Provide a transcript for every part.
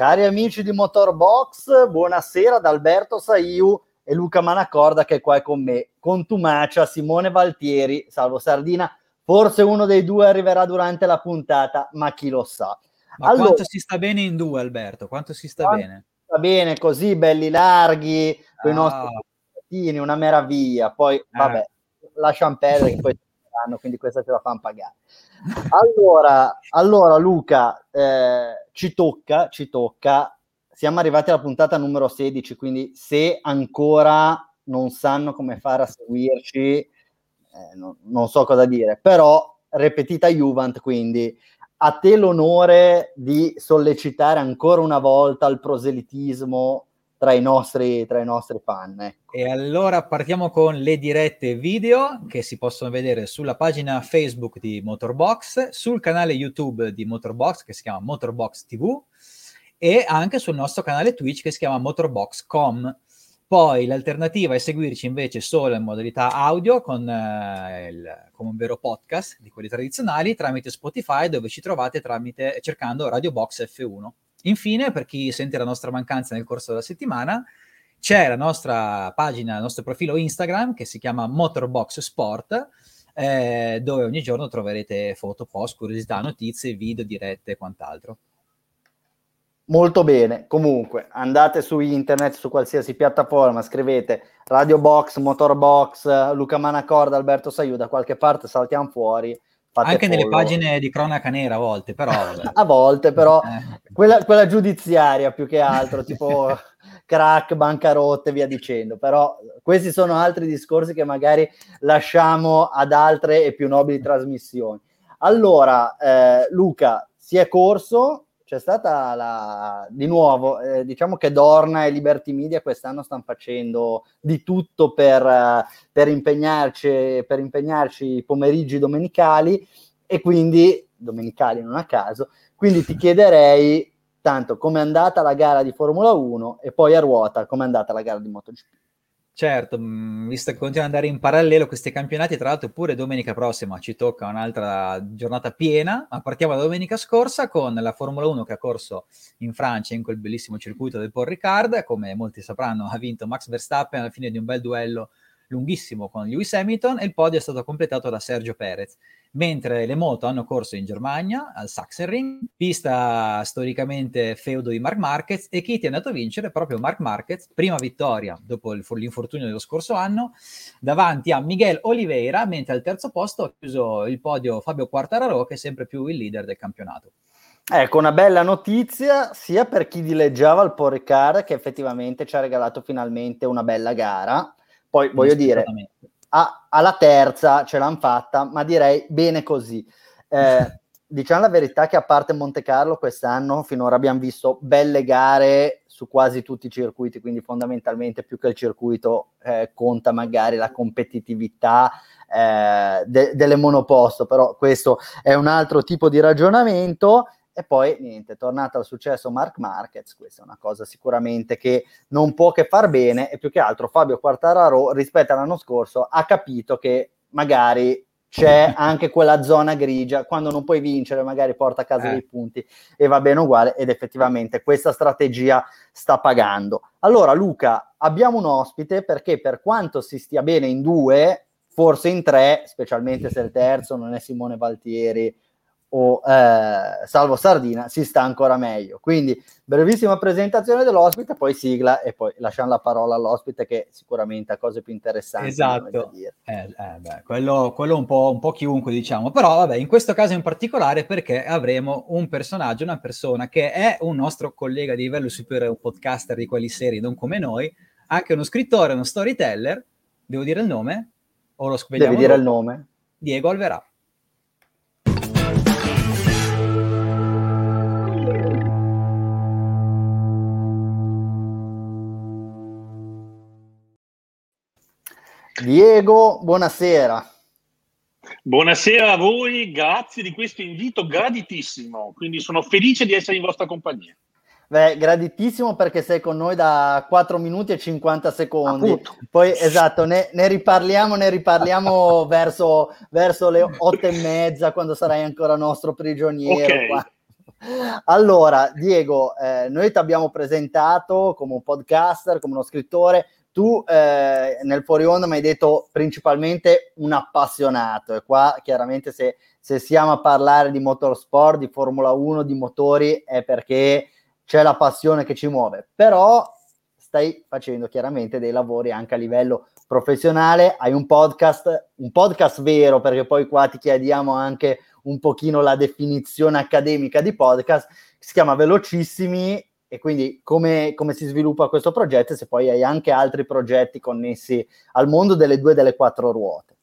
Cari amici di Motorbox, buonasera da Alberto Saiu e Luca Manacorda che è qua con me, con Tumacia, Simone Valtieri, salvo Sardina. Forse uno dei due arriverà durante la puntata, ma chi lo sa. Ma allora, quanto si sta bene in due, Alberto? Quanto si sta bene? Sta bene così, belli larghi, con ah. i nostri una meraviglia. Poi, ah. vabbè, lasciamo perdere che poi quindi questa te la fanno pagare. Allora, allora Luca, eh, ci tocca, ci tocca. Siamo arrivati alla puntata numero 16, quindi se ancora non sanno come fare a seguirci, eh, non, non so cosa dire, però repetita Juvent, quindi a te l'onore di sollecitare ancora una volta il proselitismo tra i nostri, tra i nostri fan. Ecco. E allora partiamo con le dirette video che si possono vedere sulla pagina Facebook di Motorbox, sul canale YouTube di Motorbox che si chiama Motorbox TV e anche sul nostro canale Twitch che si chiama Motorbox.com. Poi l'alternativa è seguirci invece solo in modalità audio con, eh, il, come un vero podcast di quelli tradizionali tramite Spotify dove ci trovate tramite, cercando Radio Box F1. Infine, per chi sente la nostra mancanza nel corso della settimana, c'è la nostra pagina, il nostro profilo Instagram che si chiama Motorbox Sport, eh, dove ogni giorno troverete foto, post, curiosità, notizie, video, dirette e quant'altro. Molto bene, comunque andate su internet, su qualsiasi piattaforma, scrivete Radio Box, Motorbox, Luca Manacorda, Alberto Saiu, da qualche parte saltiamo fuori Anche nelle pagine di cronaca nera a volte, però... a volte, però, eh. quella, quella, giudiziaria più che altro, tipo crack, bancarotte, via dicendo. Però questi sono altri discorsi che magari lasciamo ad altre e più nobili trasmissioni. Allora, eh, Luca, si è corso, c'è stata la, di nuovo, eh, diciamo che Dorna e Liberty Media quest'anno stanno facendo di tutto per, uh, per, impegnarci, per impegnarci i pomeriggi domenicali e quindi, domenicali non a caso, quindi ti chiederei tanto com'è andata la gara di Formula 1 e poi a ruota com'è andata la gara di MotoGP. Certo, mm, visto che continuano ad andare in parallelo questi campionati, tra l'altro pure domenica prossima ci tocca un'altra giornata piena, ma partiamo da domenica scorsa con la Formula 1 che ha corso in Francia in quel bellissimo circuito del Paul Ricard, come molti sapranno ha vinto Max Verstappen alla fine di un bel duello lunghissimo con Lewis Hamilton e il podio è stato completato da Sergio Perez. Mentre le moto hanno corso in Germania, al Sachsenring, pista storicamente feudo di Mark Marquez, e chi ti è andato a vincere proprio Mark Marquez, prima vittoria dopo l'infortunio dello scorso anno, davanti a Miguel Oliveira, mentre al terzo posto ha chiuso il podio Fabio Quartararo, che è sempre più il leader del campionato. Ecco, una bella notizia sia per chi dileggiava il Porricar, che effettivamente ci ha regalato finalmente una bella gara, poi voglio dire, a, alla terza ce l'hanno fatta, ma direi bene così. Eh, diciamo la verità che a parte Monte Carlo quest'anno finora abbiamo visto belle gare su quasi tutti i circuiti, quindi fondamentalmente più che il circuito eh, conta magari la competitività eh, de- delle monoposto, però questo è un altro tipo di ragionamento. E poi niente, è tornato al successo Mark Marquez, questa è una cosa sicuramente che non può che far bene e più che altro Fabio Quartararo rispetto all'anno scorso ha capito che magari c'è anche quella zona grigia, quando non puoi vincere magari porta a casa eh. dei punti e va bene uguale ed effettivamente questa strategia sta pagando. Allora Luca, abbiamo un ospite perché per quanto si stia bene in due, forse in tre, specialmente se il terzo non è Simone Valtieri o eh, Salvo Sardina si sta ancora meglio. Quindi brevissima presentazione dell'ospite, poi sigla e poi lasciamo la parola all'ospite che sicuramente ha cose più interessanti. Esatto, eh, eh, beh, quello, quello un, po', un po' chiunque diciamo, però vabbè in questo caso in particolare perché avremo un personaggio, una persona che è un nostro collega di livello superiore, un podcaster di quelli seri, non come noi, anche uno scrittore, uno storyteller, devo dire il nome? O lo Devi dire il nome. Diego Alverà. Diego, buonasera. Buonasera a voi, grazie di questo invito graditissimo, quindi sono felice di essere in vostra compagnia. Beh, graditissimo perché sei con noi da 4 minuti e 50 secondi. Appunto. Poi esatto, ne, ne, riparliamo, ne riparliamo verso, verso, le 8 e mezza quando sarai ancora nostro prigioniero. Okay. Allora, Diego, eh, noi ti abbiamo presentato come un podcaster, come uno scrittore. Tu eh, nel fuori onda mi hai detto principalmente un appassionato e qua chiaramente se, se siamo a parlare di motorsport, di Formula 1, di motori è perché c'è la passione che ci muove. Però stai facendo chiaramente dei lavori anche a livello professionale, hai un podcast, un podcast vero perché poi qua ti chiediamo anche un pochino la definizione accademica di podcast, si chiama Velocissimi e quindi come, come, si sviluppa questo progetto e se poi hai anche altri progetti connessi al mondo delle due delle quattro ruote.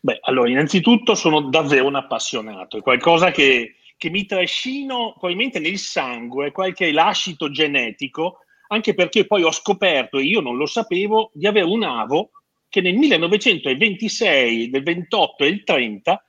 Beh, allora, innanzitutto sono davvero un appassionato, è qualcosa che, che mi trascino probabilmente nel sangue, qualche lascito genetico, anche perché poi ho scoperto, e io non lo sapevo, di avere un avo che nel 1926, del 28 e il 30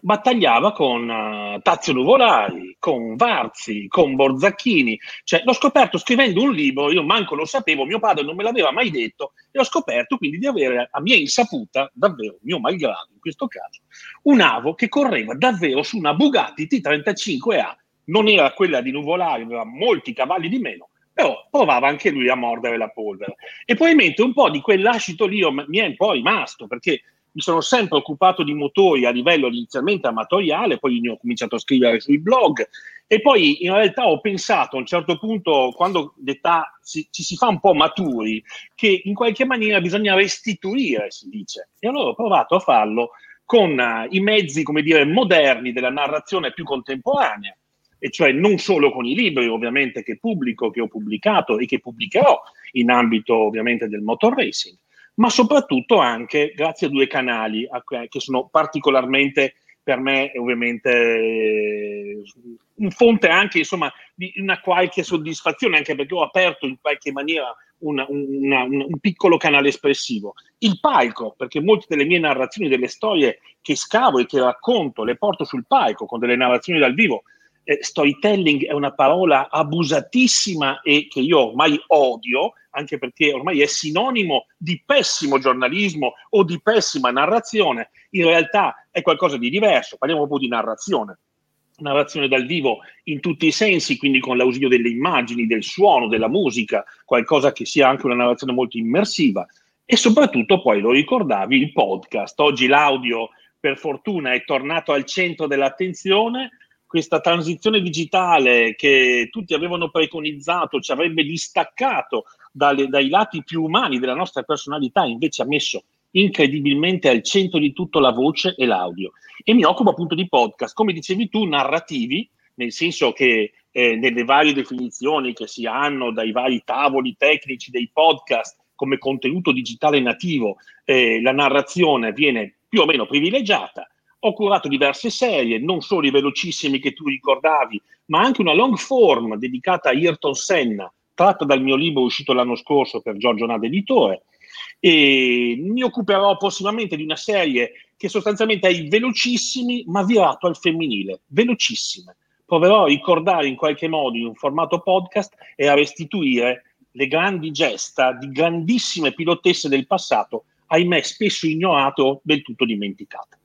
battagliava con uh, Tazio Nuvolari, con Varzi, con Borzacchini. Cioè, l'ho scoperto scrivendo un libro, io manco lo sapevo, mio padre non me l'aveva mai detto, e ho scoperto quindi di avere a mia insaputa, davvero, mio malgrado in questo caso, un avo che correva davvero su una Bugatti T35A. Non era quella di Nuvolari, aveva molti cavalli di meno, però provava anche lui a mordere la polvere. E probabilmente un po' di quell'ascito lì mi è un po' rimasto, perché mi sono sempre occupato di motori a livello inizialmente amatoriale, poi ne ho cominciato a scrivere sui blog e poi in realtà ho pensato a un certo punto, quando l'età si, ci si fa un po' maturi, che in qualche maniera bisogna restituire, si dice. E allora ho provato a farlo con uh, i mezzi, come dire, moderni della narrazione più contemporanea, e cioè non solo con i libri ovviamente che pubblico, che ho pubblicato e che pubblicherò in ambito ovviamente del motor racing, ma soprattutto anche grazie a due canali che sono particolarmente per me ovviamente un fonte anche insomma di una qualche soddisfazione anche perché ho aperto in qualche maniera una, una, un piccolo canale espressivo. Il palco perché molte delle mie narrazioni delle storie che scavo e che racconto le porto sul palco con delle narrazioni dal vivo eh, storytelling è una parola abusatissima e che io ormai odio, anche perché ormai è sinonimo di pessimo giornalismo o di pessima narrazione. In realtà è qualcosa di diverso, parliamo proprio di narrazione. Narrazione dal vivo in tutti i sensi, quindi con l'ausilio delle immagini, del suono, della musica, qualcosa che sia anche una narrazione molto immersiva. E soprattutto poi lo ricordavi il podcast. Oggi l'audio, per fortuna, è tornato al centro dell'attenzione questa transizione digitale che tutti avevano preconizzato ci avrebbe distaccato dalle, dai lati più umani della nostra personalità, invece ha messo incredibilmente al centro di tutto la voce e l'audio. E mi occupo appunto di podcast, come dicevi tu, narrativi, nel senso che eh, nelle varie definizioni che si hanno dai vari tavoli tecnici dei podcast come contenuto digitale nativo, eh, la narrazione viene più o meno privilegiata ho curato diverse serie, non solo i velocissimi che tu ricordavi, ma anche una long form dedicata a Ayrton Senna, tratta dal mio libro uscito l'anno scorso per Giorgio Nade Editore. E mi occuperò prossimamente di una serie che sostanzialmente è i velocissimi, ma virato al femminile, velocissime. Proverò a ricordare in qualche modo in un formato podcast e a restituire le grandi gesta di grandissime pilotesse del passato, ahimè spesso ignorate o del tutto dimenticate.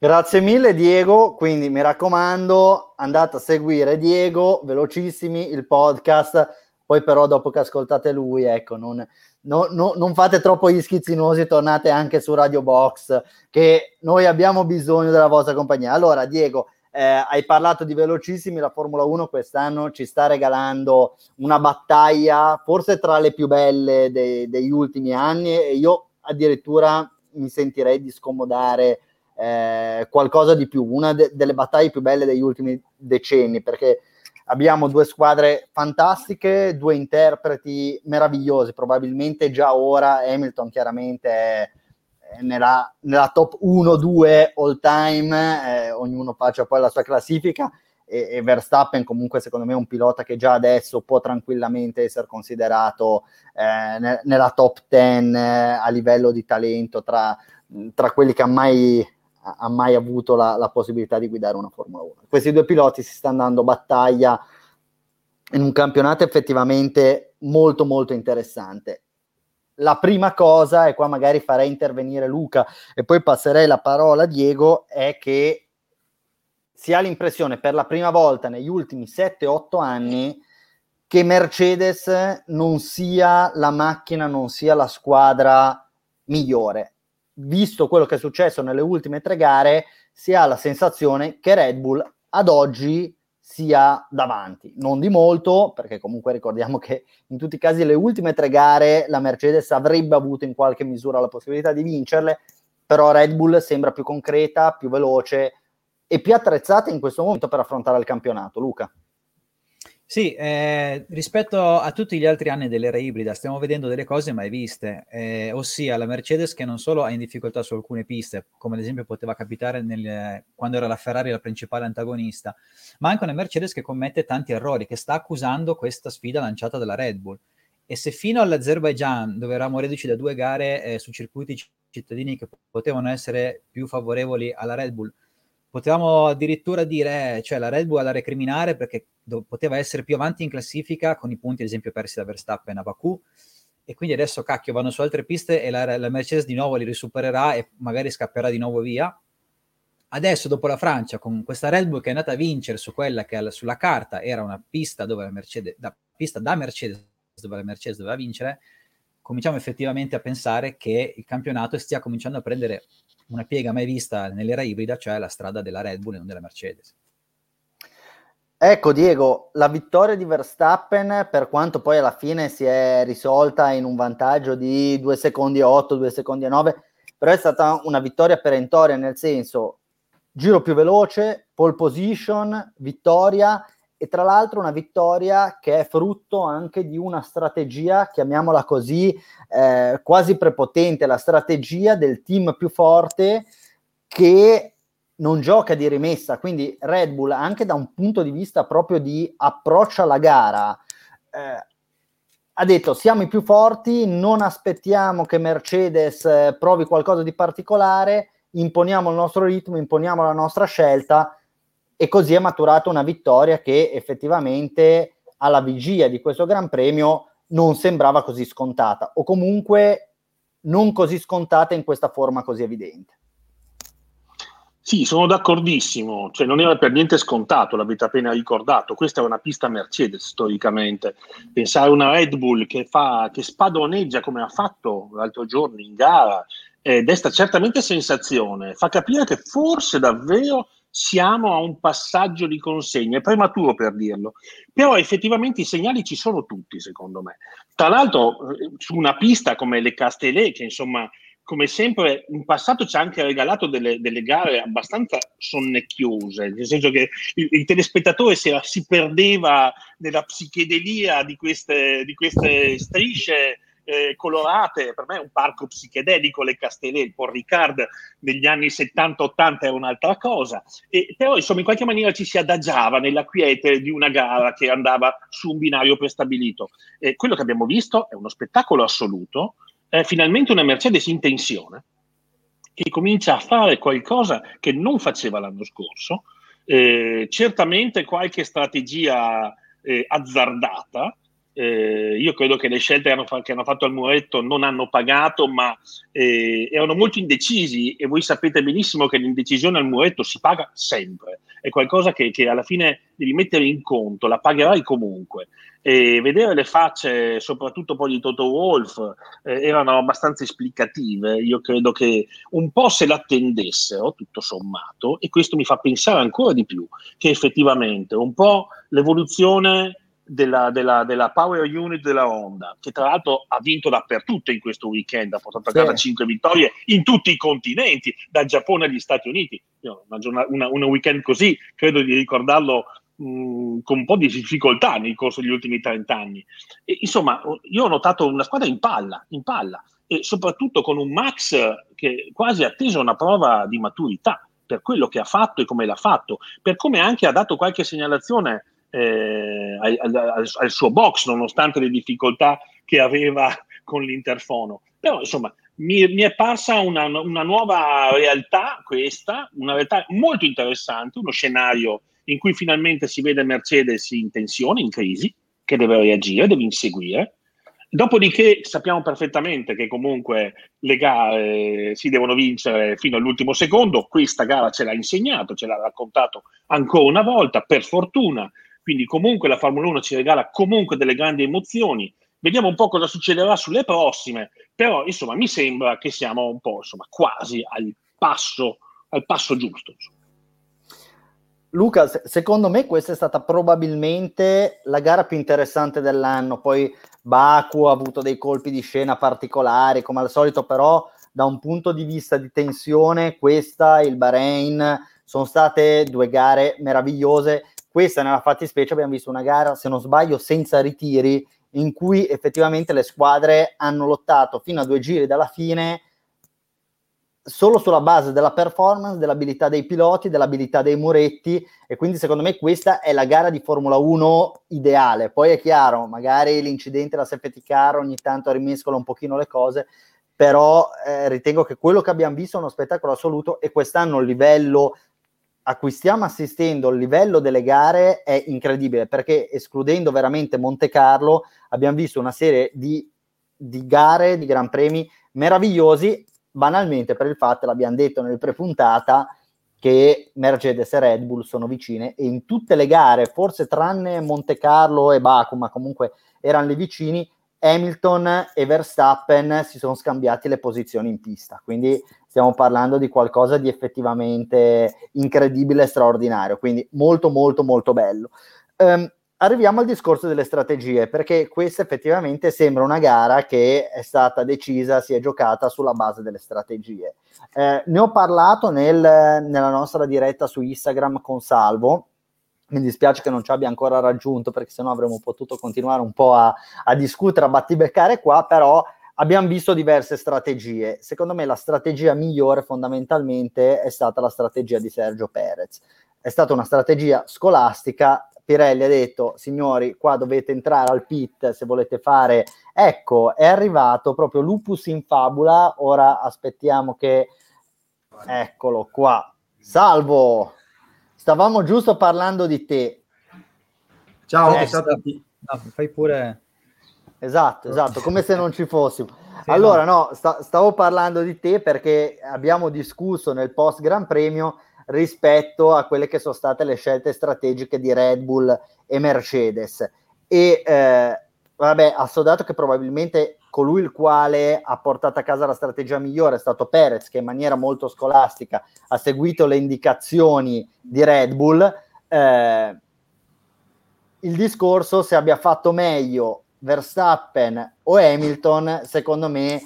Grazie mille Diego, quindi mi raccomando andate a seguire Diego, velocissimi il podcast, poi però dopo che ascoltate lui, ecco, non, no, no, non fate troppo gli schizzinosi, tornate anche su Radio Box, che noi abbiamo bisogno della vostra compagnia. Allora Diego, eh, hai parlato di velocissimi, la Formula 1 quest'anno ci sta regalando una battaglia forse tra le più belle de- degli ultimi anni e io addirittura mi sentirei di scomodare eh, qualcosa di più, una de- delle battaglie più belle degli ultimi decenni, perché abbiamo due squadre fantastiche, due interpreti meravigliosi, probabilmente già ora Hamilton chiaramente è, nella, nella, top 1-2 all time, eh, ognuno faccia poi la sua classifica, e, e, Verstappen comunque secondo me è un pilota che già adesso può tranquillamente essere considerato eh, ne, nella top 10 eh, a livello di talento tra, tra quelli che ha mai ha mai avuto la, la, possibilità di guidare una Formula 1. Questi due piloti si stanno dando battaglia in un campionato effettivamente molto molto interessante. La prima cosa, e qua magari farei intervenire Luca e poi passerei la parola a Diego, è che si ha l'impressione per la prima volta negli ultimi 7-8 anni che Mercedes non sia la macchina, non sia la squadra migliore. Visto quello che è successo nelle ultime tre gare, si ha la sensazione che Red Bull ad oggi sia davanti, non di molto, perché comunque ricordiamo che in tutti i casi le ultime tre gare la Mercedes avrebbe avuto in qualche misura la possibilità di vincerle, però Red Bull sembra più concreta, più veloce e più attrezzata in questo momento per affrontare il campionato. Luca. Sì, eh, rispetto a tutti gli altri anni dell'era ibrida stiamo vedendo delle cose mai viste, eh, ossia la Mercedes che non solo ha in difficoltà su alcune piste, come ad esempio poteva capitare nel, quando era la Ferrari la principale antagonista, ma anche una Mercedes che commette tanti errori, che sta accusando questa sfida lanciata dalla Red Bull. E se fino all'Azerbaijan, dove eravamo reduci da due gare eh, su circuiti cittadini che potevano essere più favorevoli alla Red Bull, potevamo addirittura dire, cioè la Red Bull da recriminare perché do- poteva essere più avanti in classifica con i punti, ad esempio, persi da Verstappen a Baku. E quindi adesso, cacchio, vanno su altre piste e la, la Mercedes di nuovo li risupererà e magari scapperà di nuovo via. Adesso, dopo la Francia, con questa Red Bull che è andata a vincere su quella che sulla carta era una pista dove la Mercedes, da, pista da Mercedes, dove la Mercedes doveva vincere, cominciamo effettivamente a pensare che il campionato stia cominciando a prendere una piega mai vista nell'era ibrida, cioè la strada della Red Bull e non della Mercedes. Ecco Diego, la vittoria di Verstappen, per quanto poi alla fine si è risolta in un vantaggio di 2 secondi e 8, 2 secondi e 9, però è stata una vittoria perentoria, nel senso giro più veloce, pole position, vittoria e tra l'altro una vittoria che è frutto anche di una strategia, chiamiamola così, eh, quasi prepotente, la strategia del team più forte che non gioca di rimessa, quindi Red Bull anche da un punto di vista proprio di approccio alla gara eh, ha detto siamo i più forti, non aspettiamo che Mercedes eh, provi qualcosa di particolare, imponiamo il nostro ritmo, imponiamo la nostra scelta e così è maturata una vittoria che effettivamente alla vigilia di questo Gran Premio non sembrava così scontata o comunque non così scontata in questa forma così evidente. Sì, sono d'accordissimo, cioè non era per niente scontato, l'avete appena ricordato, questa è una pista Mercedes storicamente, pensare a una Red Bull che, fa, che spadoneggia come ha fatto l'altro giorno in gara, eh, desta certamente sensazione, fa capire che forse davvero siamo a un passaggio di consegna, è prematuro per dirlo, però effettivamente i segnali ci sono tutti secondo me. Tra l'altro eh, su una pista come le Castellet, che insomma come sempre in passato ci ha anche regalato delle, delle, gare abbastanza sonnecchiose, nel senso che il, il telespettatore si, si, perdeva nella psichedelia di queste, di queste strisce eh, colorate, per me è un parco psichedelico le Castellet, il Port Ricard negli anni 70-80 era un'altra cosa, e, però insomma in qualche maniera ci si adagiava nella quiete di una gara che andava su un binario prestabilito. E quello che abbiamo visto è uno spettacolo assoluto, è finalmente una Mercedes in tensione che comincia a fare qualcosa che non faceva l'anno scorso, eh, certamente qualche strategia eh, azzardata, eh, io credo che le scelte che hanno fatto al muretto non hanno pagato, ma eh, erano molto indecisi e voi sapete benissimo che l'indecisione al muretto si paga sempre, è qualcosa che, che alla fine devi mettere in conto, la pagherai comunque. E vedere le facce, soprattutto poi di Toto Wolf, eh, erano abbastanza esplicative. Io credo che un po' se l'attendessero, tutto sommato, e questo mi fa pensare ancora di più che effettivamente un po' l'evoluzione della, della, della, Power Unit della Honda, che tra l'altro ha vinto dappertutto in questo weekend, ha portato a casa sì. 5 vittorie in tutti i continenti, dal Giappone agli Stati Uniti. Io, una, una, un weekend così credo di ricordarlo mh, con un po' di difficoltà nel corso degli ultimi 30 anni. E, insomma, io ho notato una squadra in palla, in palla, e soprattutto con un Max che quasi ha atteso una prova di maturità per quello che ha fatto e come l'ha fatto, per come anche ha dato qualche segnalazione eh, al, al, al, suo box, nonostante le difficoltà che aveva con l'interfono. Però, insomma, mi, mi è parsa una, una, nuova realtà questa, una realtà molto interessante, uno scenario in cui finalmente si vede Mercedes in tensione, in crisi, che deve reagire, deve inseguire, Dopodiché sappiamo perfettamente che comunque le gare si devono vincere fino all'ultimo secondo, questa gara ce l'ha insegnato, ce l'ha raccontato ancora una volta, per fortuna, quindi comunque la Formula 1 ci regala comunque delle grandi emozioni, vediamo un po' cosa succederà sulle prossime, però insomma mi sembra che siamo un po' insomma, quasi al passo, al passo giusto. Luca, secondo me questa è stata probabilmente la gara più interessante dell'anno, poi Baku ha avuto dei colpi di scena particolari, come al solito, però da un punto di vista di tensione, questa e il Bahrain sono state due gare meravigliose. Questa nella fattispecie abbiamo visto una gara, se non sbaglio, senza ritiri, in cui effettivamente le squadre hanno lottato fino a due giri dalla fine solo sulla base della performance, dell'abilità dei piloti, dell'abilità dei muretti e quindi secondo me questa è la gara di Formula 1 ideale. Poi è chiaro, magari l'incidente la safety car ogni tanto rimescola un pochino le cose, però eh, ritengo che quello che abbiamo visto è uno spettacolo assoluto e quest'anno il livello a cui stiamo assistendo, il livello delle gare è incredibile perché escludendo veramente Monte Carlo abbiamo visto una serie di, di gare, di gran premi meravigliosi banalmente per il fatto, l'abbiamo detto nel prepuntata, che Mercedes e Red Bull sono vicine e in tutte le gare, forse tranne Monte Carlo e Baku, ma comunque erano lì vicini, Hamilton e Verstappen si sono scambiati le posizioni in pista. Quindi stiamo parlando di qualcosa di effettivamente incredibile e straordinario. Quindi molto, molto, molto bello. Um, arriviamo al discorso delle strategie, perché questa effettivamente sembra una gara che è stata decisa, si è giocata sulla base delle strategie. Eh, ne ho parlato nel, nella nostra diretta su Instagram con Salvo. Mi dispiace che non ci abbia ancora raggiunto perché sennò avremmo potuto continuare un po' a, a discutere, a battibeccare qua, però abbiamo visto diverse strategie. Secondo me la strategia migliore fondamentalmente è stata la strategia di Sergio Perez. È stata una strategia scolastica Pirelli ha detto, signori, qua dovete entrare al pit se volete fare... Ecco, è arrivato proprio Lupus in fabula, ora aspettiamo che... Eccolo qua. Salvo, stavamo giusto parlando di te. Ciao, a tutti. No, fai pure... Esatto, esatto, come se non ci fossimo. Sì, allora, no, sta, stavo parlando di te perché abbiamo discusso nel post Gran Premio rispetto a quelle che sono state le scelte strategiche di Red Bull e Mercedes. E eh, vabbè, assodato che probabilmente colui il quale ha portato a casa la strategia migliore è stato Perez, che in maniera molto scolastica ha seguito le indicazioni di Red Bull. Eh, il discorso se abbia fatto meglio Verstappen o Hamilton, secondo me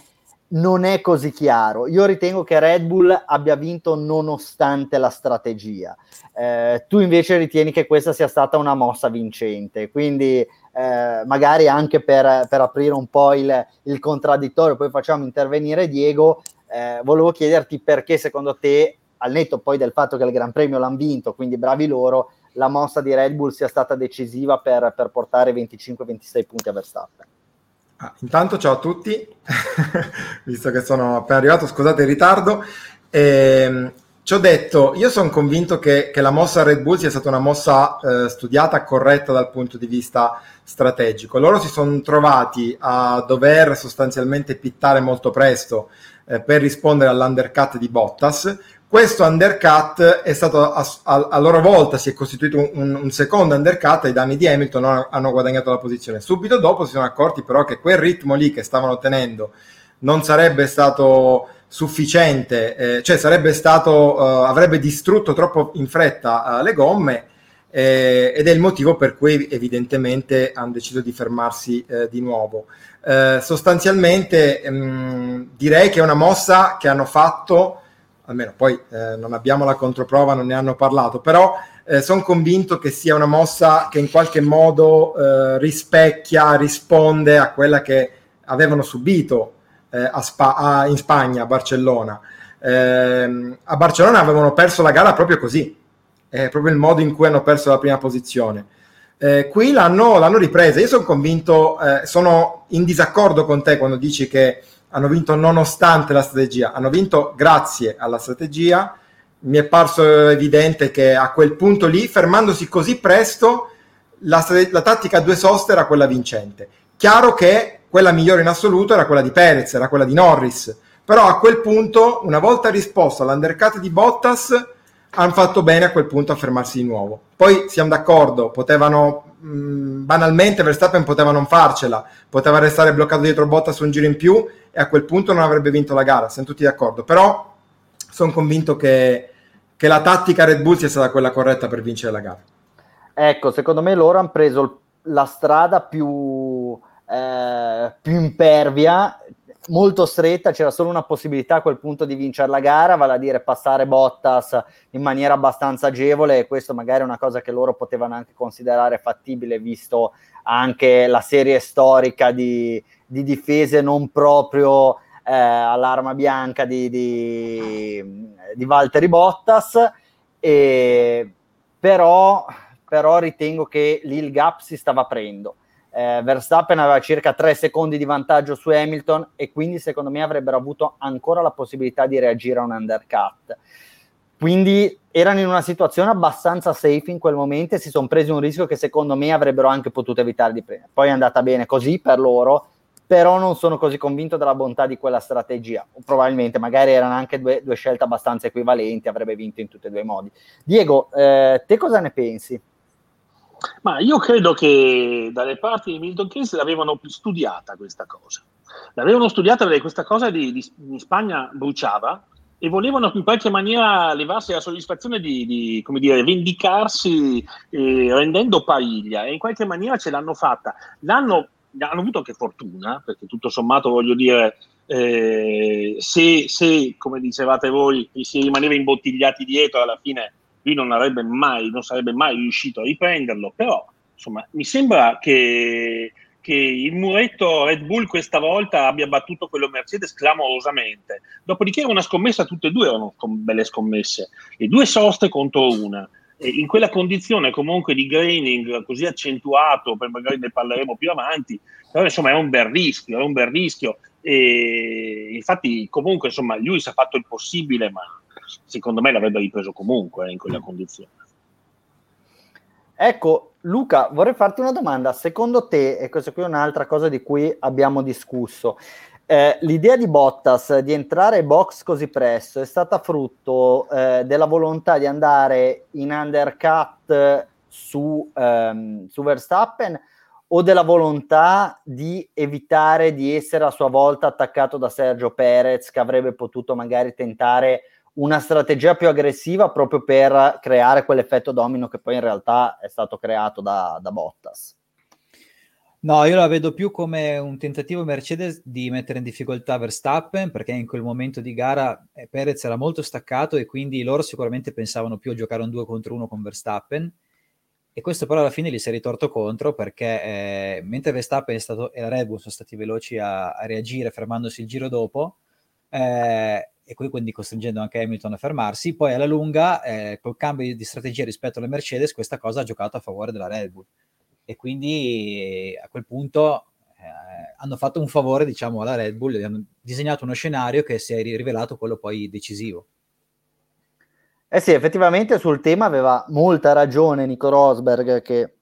non è così chiaro. Io ritengo che Red Bull abbia vinto nonostante la strategia. Eh, tu invece ritieni che questa sia stata una mossa vincente, quindi eh, magari anche per, per, aprire un po' il, il, contraddittorio, poi facciamo intervenire Diego, eh, volevo chiederti perché secondo te, al netto poi del fatto che il Gran Premio l'hanno vinto, quindi bravi loro, la mossa di Red Bull sia stata decisiva per, per portare 25-26 punti a Verstappen. Ah, intanto ciao a tutti, visto che sono appena arrivato, scusate il ritardo. Eh, ci ho detto, io sono convinto che, che, la mossa Red Bull sia stata una mossa eh, studiata, corretta dal punto di vista strategico. Loro si sono trovati a dover sostanzialmente pittare molto presto eh, per rispondere all'undercut di Bottas, questo undercut è stato a, a, a loro volta si è costituito un, un, secondo undercut ai danni di Hamilton hanno, hanno guadagnato la posizione. Subito dopo si sono accorti però che quel ritmo lì che stavano tenendo non sarebbe stato sufficiente eh, cioè sarebbe stato uh, avrebbe distrutto troppo in fretta uh, le gomme eh, ed è il motivo per cui evidentemente hanno deciso di fermarsi eh, di nuovo. Eh, sostanzialmente mh, mm, direi che è una mossa che hanno fatto almeno poi eh, non abbiamo la controprova, non ne hanno parlato, però eh, sono convinto che sia una mossa che in qualche modo eh, rispecchia, risponde a quella che avevano subito eh, a Spa- a, in Spagna, a Barcellona. Ehm, a Barcellona avevano perso la gara proprio così, proprio il modo in cui hanno perso la prima posizione. Eh, qui l'hanno, l'hanno, ripresa. Io sono convinto, eh, sono in disaccordo con te quando dici che hanno vinto nonostante la strategia, hanno vinto grazie alla strategia. Mi è parso evidente che a quel punto lì, fermandosi così presto, la, la tattica a due soste era quella vincente. Chiaro che quella migliore in assoluto era quella di Perez, era quella di Norris. Però a quel punto, una volta risposto all'undercut di Bottas, hanno fatto bene a quel punto a fermarsi di nuovo. Poi siamo d'accordo, potevano mh, mm, banalmente Verstappen poteva non farcela, poteva restare bloccato dietro Bottas un giro in più e a quel punto non avrebbe vinto la gara, siamo tutti d'accordo. Però sono convinto che, che la tattica Red Bull sia stata quella corretta per vincere la gara. Ecco, secondo me loro hanno preso la strada più, eh, più impervia molto stretta, c'era solo una possibilità a quel punto di vincere la gara, vale a dire passare Bottas in maniera abbastanza agevole e questo magari è una cosa che loro potevano anche considerare fattibile visto anche la serie storica di, di difese non proprio eh, all'arma bianca di, di, di Valtteri Bottas, e, però, però ritengo che lì il gap si stava aprendo eh, Verstappen aveva circa 3 secondi di vantaggio su Hamilton e quindi secondo me avrebbero avuto ancora la possibilità di reagire a un undercut. Quindi erano in una situazione abbastanza safe in quel momento e si sono presi un rischio che secondo me avrebbero anche potuto evitare di prendere. Poi è andata bene così per loro, però non sono così convinto della bontà di quella strategia. Probabilmente, magari erano anche due, due scelte abbastanza equivalenti, avrebbe vinto in tutti e due i modi. Diego, eh, te cosa ne pensi? Ma io credo che dalle parti di Milton Keynes l'avevano studiata questa cosa. L'avevano studiata perché questa cosa di, di, in Spagna bruciava e volevano in qualche maniera levarsi la soddisfazione di, di dire, vendicarsi eh, rendendo pariglia e in qualche maniera ce l'hanno fatta. L'hanno, hanno avuto anche fortuna, perché tutto sommato voglio dire, eh, se, se, come dicevate voi, si rimaneva imbottigliati dietro alla fine lui non, mai, non sarebbe mai riuscito a riprenderlo, però insomma mi sembra che, che il muretto Red Bull questa volta abbia battuto quello Mercedes clamorosamente. Dopodiché era una scommessa, tutte e due erano belle scommesse, le due soste contro una. E in quella condizione comunque di graining così accentuato, poi magari ne parleremo più avanti, però insomma è un bel rischio, è un bel rischio. E infatti comunque insomma lui si è fatto il possibile, ma secondo me l'avrebbe ripreso comunque in quella condizione. Ecco, Luca, vorrei farti una domanda. Secondo te, e questa qui è un'altra cosa di cui abbiamo discusso, eh, l'idea di Bottas di entrare in box così presto è stata frutto eh, della volontà di andare in undercut su, ehm, su Verstappen o della volontà di evitare di essere a sua volta attaccato da Sergio Perez che avrebbe potuto magari tentare una strategia più aggressiva proprio per creare quell'effetto domino che poi in realtà è stato creato da, da Bottas. No, io la vedo più come un tentativo Mercedes di mettere in difficoltà Verstappen perché in quel momento di gara eh, Perez era molto staccato e quindi loro sicuramente pensavano più a giocare un 2 contro 1 con Verstappen e questo però alla fine gli si è ritorto contro perché eh, mentre Verstappen stato, e la Red Bull sono stati veloci a, a reagire fermandosi il giro dopo, eh, e quindi costringendo anche Hamilton a fermarsi. Poi alla lunga, eh, col cambio di strategia rispetto alle Mercedes, questa cosa ha giocato a favore della Red Bull. E quindi a quel punto eh, hanno fatto un favore, diciamo, alla Red Bull hanno disegnato uno scenario che si è rivelato quello poi decisivo. Eh sì, effettivamente sul tema aveva molta ragione Nico Rosberg che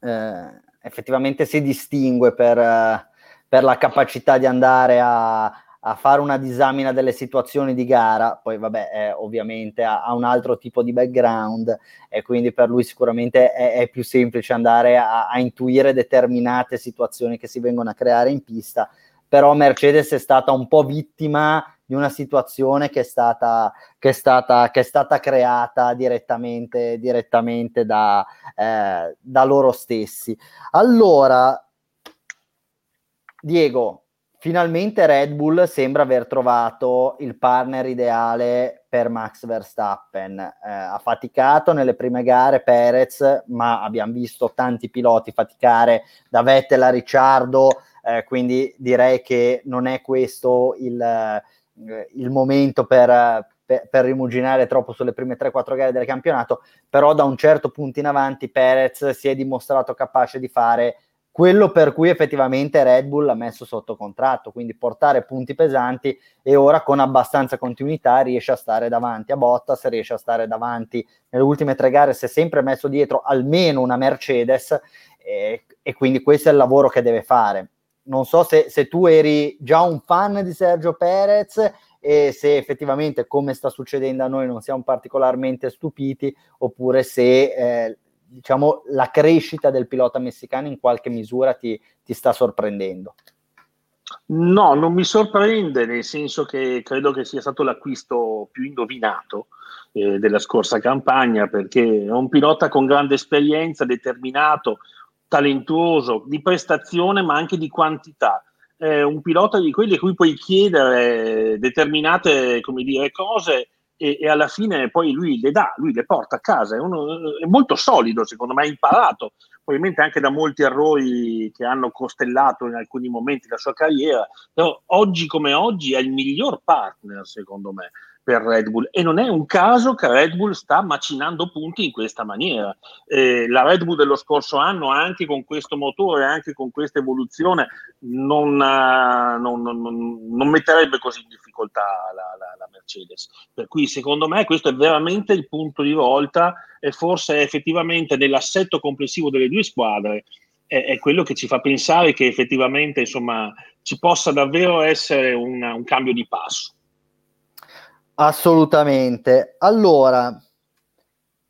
eh, effettivamente si distingue per, eh, per la capacità di andare a, a fare una disamina delle situazioni di gara, poi vabbè, eh, ovviamente ha, ha, un altro tipo di background e quindi per lui sicuramente è, è più semplice andare a, a, intuire determinate situazioni che si vengono a creare in pista, però Mercedes è stata un po' vittima di una situazione che è stata, che è stata, che è stata creata direttamente, direttamente da, eh, da loro stessi. Allora, Diego, finalmente Red Bull sembra aver trovato il partner ideale per Max Verstappen. Eh, ha faticato nelle prime gare Perez, ma abbiamo visto tanti piloti faticare da Vettel a Ricciardo, eh, quindi direi che non è questo il, eh, il momento per, per, per, rimuginare troppo sulle prime 3-4 gare del campionato, però da un certo punto in avanti Perez si è dimostrato capace di fare quello per cui effettivamente Red Bull ha messo sotto contratto, quindi portare punti pesanti e ora con abbastanza continuità riesce a stare davanti a Bottas, riesce a stare davanti nelle ultime tre gare, si è sempre messo dietro almeno una Mercedes e, e quindi questo è il lavoro che deve fare. non so se, se, tu eri già un fan di Sergio Perez e se effettivamente, come sta succedendo a noi, non siamo particolarmente stupiti, oppure se eh, diciamo, la crescita del pilota messicano in qualche misura ti, ti sta sorprendendo. No, non mi sorprende, nel senso che credo che sia stato l'acquisto più indovinato eh, della scorsa campagna, perché è un pilota con grande esperienza, determinato, talentuoso, di prestazione ma anche di quantità. È un pilota di quelli a cui puoi chiedere determinate dire, cose e, e, alla fine poi lui le dà, lui le porta a casa. È, uno, è molto solido, secondo me, ha imparato, probabilmente anche da molti errori che hanno costellato in alcuni momenti la sua carriera, però oggi come oggi è il miglior partner, secondo me per Red Bull e non è un caso che Red Bull sta macinando punti in questa maniera. Eh, la Red Bull dello scorso anno, anche con questo motore, anche con questa evoluzione, non, uh, non, non, non metterebbe così in difficoltà la, la, la, Mercedes. Per cui secondo me questo è veramente il punto di volta e forse effettivamente nell'assetto complessivo delle due squadre è, è quello che ci fa pensare che effettivamente insomma, ci possa davvero essere una, un cambio di passo. Assolutamente. Allora,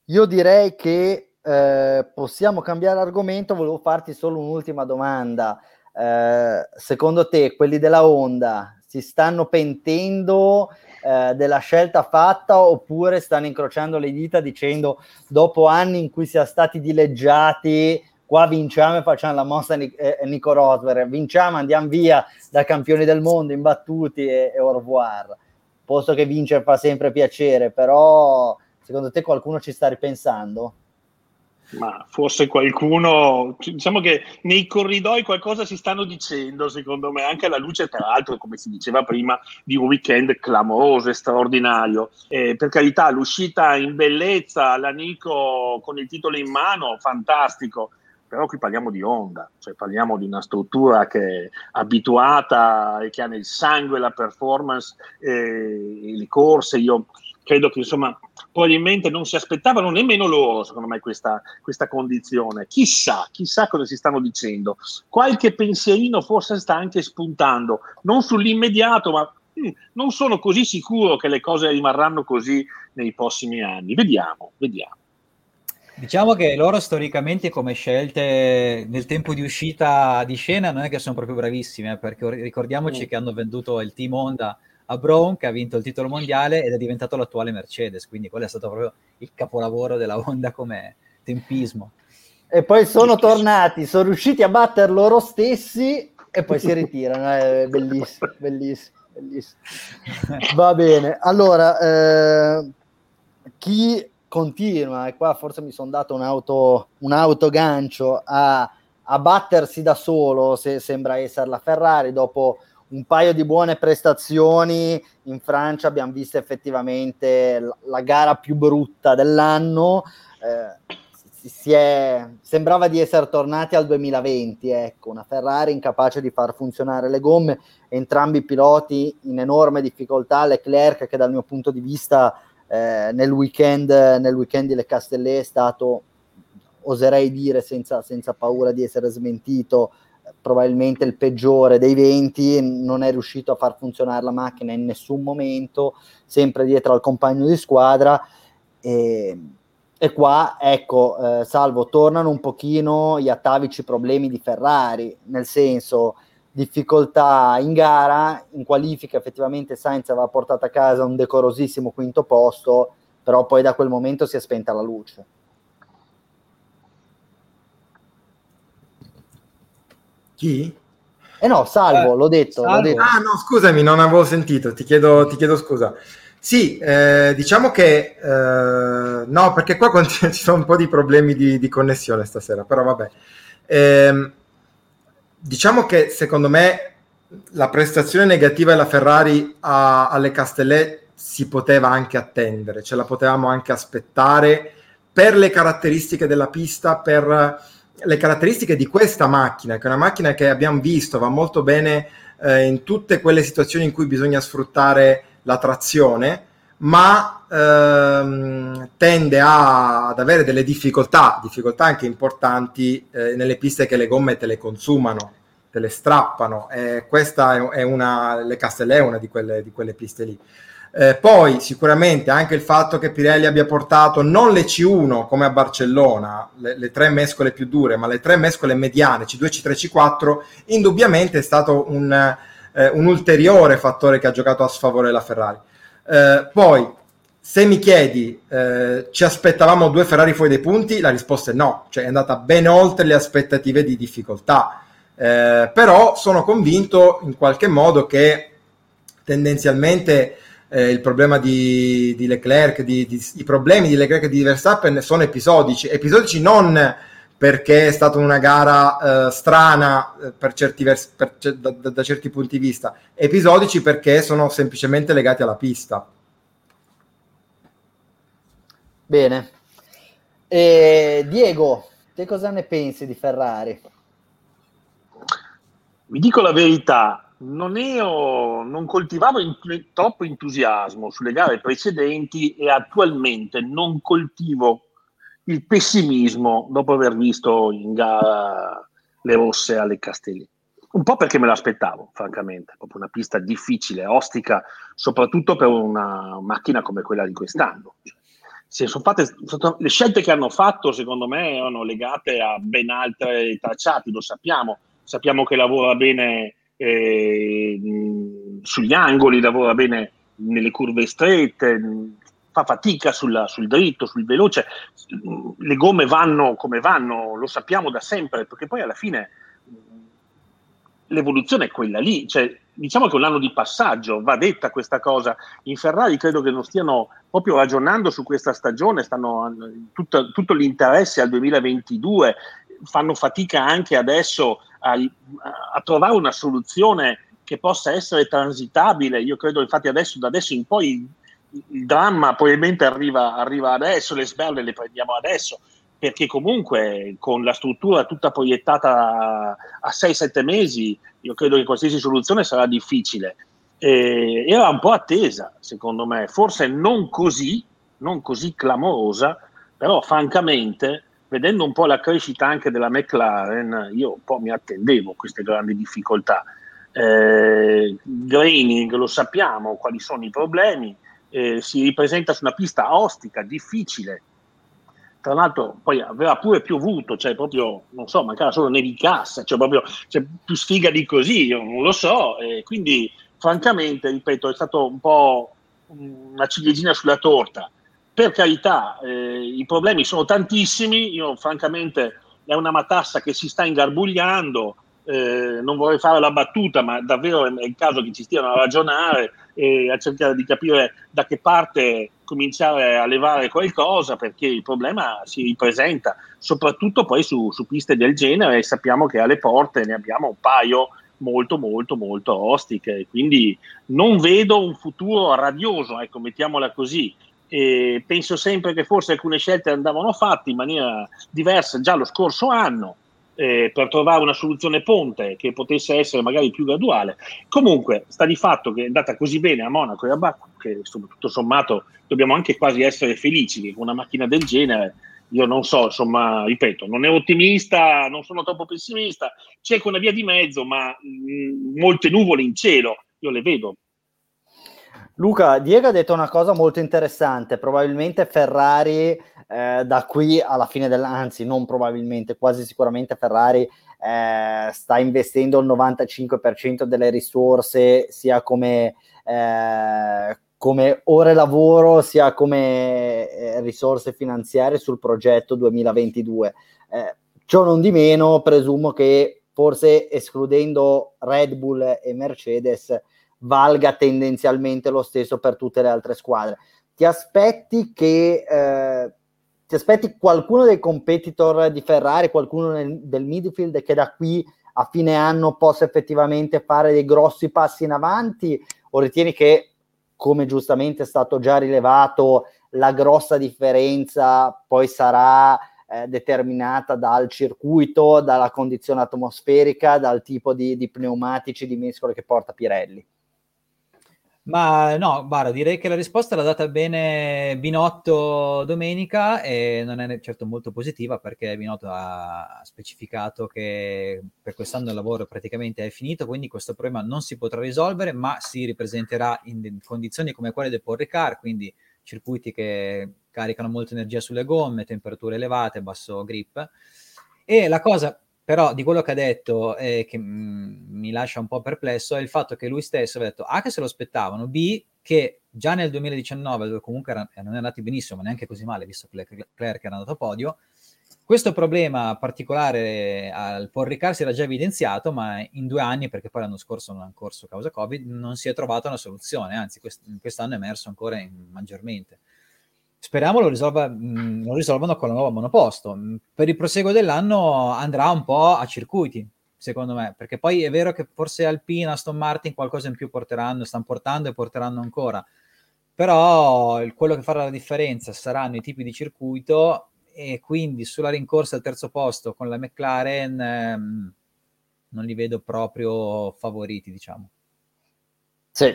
io direi che eh, possiamo cambiare argomento. Volevo farti solo un'ultima domanda. Eh, secondo te, quelli della Honda si stanno pentendo eh, della scelta fatta oppure stanno incrociando le dita dicendo dopo anni in cui siamo stati dileggiati qua vinciamo e facciamo la mossa Nic- eh, Nico Rosberg vinciamo andiamo via da campioni del mondo imbattuti e, e au revoir posto che vincere fa sempre piacere, però secondo te qualcuno ci sta ripensando? Ma forse qualcuno, diciamo che nei corridoi qualcosa si stanno dicendo, secondo me, anche alla luce, tra l'altro, come si diceva prima, di un weekend clamoroso e straordinario. Eh, per carità, l'uscita in bellezza, l'Anico con il titolo in mano, fantastico però qui parliamo di Honda, cioè parliamo di una struttura che è abituata e che ha nel sangue la performance e le corse. Io credo che insomma probabilmente non si aspettavano nemmeno loro, secondo me, questa, questa condizione. Chissà, chissà cosa si stanno dicendo. Qualche pensierino forse sta anche spuntando, non sull'immediato, ma hm, non sono così sicuro che le cose rimarranno così nei prossimi anni. Vediamo, vediamo. Diciamo che loro storicamente come scelte nel tempo di uscita di scena non è che sono proprio bravissime, eh, perché ricordiamoci mm. che hanno venduto il team Honda a Brown che ha vinto il titolo mondiale ed è diventato l'attuale Mercedes, quindi quello è stato proprio il capolavoro della Honda come tempismo. E poi sono tornati, sono riusciti a battere loro stessi e poi si ritirano, è bellissimo, bellissimo, bellissimo. Va bene, allora, eh, chi continua, e qua forse mi sono dato un, auto, un autogancio, a, a battersi da solo, se sembra essere la Ferrari, dopo un paio di buone prestazioni in Francia abbiamo visto effettivamente la, la gara più brutta dell'anno. Eh, è, sembrava di essere tornati al 2020, ecco, una Ferrari incapace di far funzionare le gomme, entrambi i piloti in enorme difficoltà, Leclerc che dal mio punto di vista eh, nel, weekend, nel weekend di Le Castellet è stato, oserei dire senza, senza paura di essere smentito, probabilmente il peggiore dei 20, non è riuscito a far funzionare la macchina in nessun momento, sempre dietro al compagno di squadra. E, e qua, ecco, eh, salvo, tornano un pochino gli atavici problemi di Ferrari, nel senso difficoltà in gara, in qualifica effettivamente Sainz aveva portato a casa un decorosissimo quinto posto, però poi da quel momento si è spenta la luce. Chi? Eh no, salvo, eh, l'ho, detto, salvo. l'ho, detto, Ah no, scusami, non avevo sentito, ti chiedo, ti chiedo scusa. Sì, eh, diciamo che eh, no, perché qua continu- ci sono un po' di problemi di, di connessione stasera, però vabbè. Eh, diciamo che secondo me la prestazione negativa della Ferrari a, alle Castellet si poteva anche attendere, ce la potevamo anche aspettare per le caratteristiche della pista, per le caratteristiche di questa macchina, che è una macchina che abbiamo visto va molto bene eh, in tutte quelle situazioni in cui bisogna sfruttare la trazione, ma ehm, tende a, ad avere delle difficoltà, difficoltà anche importanti eh, nelle piste che le gomme te le consumano. te le strappano. E questa è una, le Castellè è una di quelle, di quelle piste lì. Eh, poi sicuramente anche il fatto che Pirelli abbia portato non le C1 come a Barcellona, le, le tre mescole più dure, ma le tre mescole mediane C2, C3, C4, indubbiamente è stato un, eh, un ulteriore fattore che ha giocato a sfavore la Ferrari. Eh, poi, se mi chiedi, eh, ci aspettavamo due Ferrari fuori dai punti? La risposta è no, cioè è andata ben oltre le aspettative di difficoltà. Eh, però sono convinto in qualche modo che tendenzialmente eh, il problema di, di Leclerc, di, di, i problemi di Leclerc e di Verstappen sono episodici, episodici non perché è stata una gara eh, strana eh, per certi vers- per, da, da, da, certi punti di vista, episodici perché sono semplicemente legati alla pista. Bene. E Diego, te cosa ne pensi di Ferrari? Vi dico la verità, non, ero, non coltivavo in, troppo entusiasmo sulle gare precedenti e attualmente non coltivo il pessimismo dopo aver visto in gara le rosse alle Castelli. Un po' perché me l'aspettavo, francamente, proprio una pista difficile, ostica, soprattutto per una macchina come quella di quest'anno. Cioè, fatte, le scelte che hanno fatto, secondo me, erano legate a ben altri tracciati, lo sappiamo. Sappiamo che lavora bene eh, sugli angoli, lavora bene nelle curve strette, fa fatica sulla, sul dritto, sul veloce. Le gomme vanno come vanno, lo sappiamo da sempre, perché poi alla fine l'evoluzione è quella lì. Cioè, diciamo che è un anno di passaggio, va detta questa cosa. In Ferrari credo che non stiano proprio ragionando su questa stagione, stanno tutto, tutto l'interesse al 2022, fanno fatica anche adesso a, a trovare una soluzione che possa essere transitabile. Io credo infatti adesso, da adesso in poi il dramma probabilmente arriva, arriva adesso, le sberle le prendiamo adesso, perché comunque con la struttura tutta proiettata a 6-7 mesi, io credo che qualsiasi soluzione sarà difficile. Eh, era un po' attesa, secondo me, forse non così, non così clamorosa, però francamente vedendo un po' la crescita anche della McLaren, io un po' mi attendevo queste grandi difficoltà. Eh, graining, lo sappiamo quali sono i problemi, eh, si ripresenta su una pista ostica, difficile. Tra l'altro poi aveva pure piovuto, cioè proprio, non so, mancava solo nevicassa, cioè proprio cioè, più sfiga di così, io non lo so. Eh, quindi francamente, ripeto, è stato un po' una ciliegina sulla torta per carità, eh, i problemi sono tantissimi, io francamente è una matassa che si sta ingarbugliando, eh, non vorrei fare la battuta, ma davvero è il caso che ci stiano a ragionare e a cercare di capire da che parte cominciare a levare qualcosa, perché il problema si ripresenta, soprattutto poi su, su piste del genere, e sappiamo che alle porte ne abbiamo un paio molto molto molto ostiche, quindi non vedo un futuro radioso, ecco, mettiamola così, e penso sempre che forse alcune scelte andavano fatte in maniera diversa già lo scorso anno eh, per trovare una soluzione ponte che potesse essere magari più graduale. Comunque sta di fatto che è andata così bene a Monaco e a Baku che tutto sommato dobbiamo anche quasi essere felici che con una macchina del genere io non so, insomma, ripeto, non è ottimista, non sono troppo pessimista, c'è una via di mezzo, ma mh, molte nuvole in cielo, io le vedo, Luca, Diego ha detto una cosa molto interessante, probabilmente Ferrari eh, da qui alla fine dell'anno, anzi non probabilmente, quasi sicuramente Ferrari eh, sta investendo il 95% delle risorse sia come, eh, come ore lavoro sia come eh, risorse finanziarie sul progetto 2022. Eh, ciò non di meno, presumo che forse escludendo Red Bull e Mercedes, valga tendenzialmente lo stesso per tutte le altre squadre. Ti aspetti che eh, ti aspetti qualcuno dei competitor di Ferrari, qualcuno nel, del midfield che da qui a fine anno possa effettivamente fare dei grossi passi in avanti o ritieni che come giustamente è stato già rilevato la grossa differenza poi sarà eh, determinata dal circuito, dalla condizione atmosferica, dal tipo di, di pneumatici di mescole che porta Pirelli? Ma no, guarda, direi che la risposta l'ha data bene Binotto domenica e non è certo molto positiva perché Binotto ha specificato che per quest'anno il lavoro praticamente è finito, quindi questo problema non si potrà risolvere, ma si ripresenterà in condizioni come quelle del Paul Ricard, quindi circuiti che caricano molta energia sulle gomme, temperature elevate, basso grip. E la cosa però di quello che ha detto eh, che mh, mm, mi lascia un po' perplesso è il fatto che lui stesso ha detto A che se lo aspettavano, B che già nel 2019 dove comunque era, non è andati benissimo ma neanche così male visto che Leclerc era andato a podio questo problema particolare al Paul si era già evidenziato ma in due anni perché poi l'anno scorso non ha corso causa Covid non si è trovata una soluzione anzi quest- quest'anno è emerso ancora in, maggiormente speriamo lo, risolva, mh, mm, lo risolvano con la nuova monoposto. Mm, per il proseguo dell'anno andrà un po' a circuiti, secondo me, perché poi è vero che forse Alpina, Aston Martin qualcosa in più porteranno, stanno portando e porteranno ancora, però quello che farà la differenza saranno i tipi di circuito e quindi sulla rincorsa al terzo posto con la McLaren ehm, non li vedo proprio favoriti, diciamo. Sì,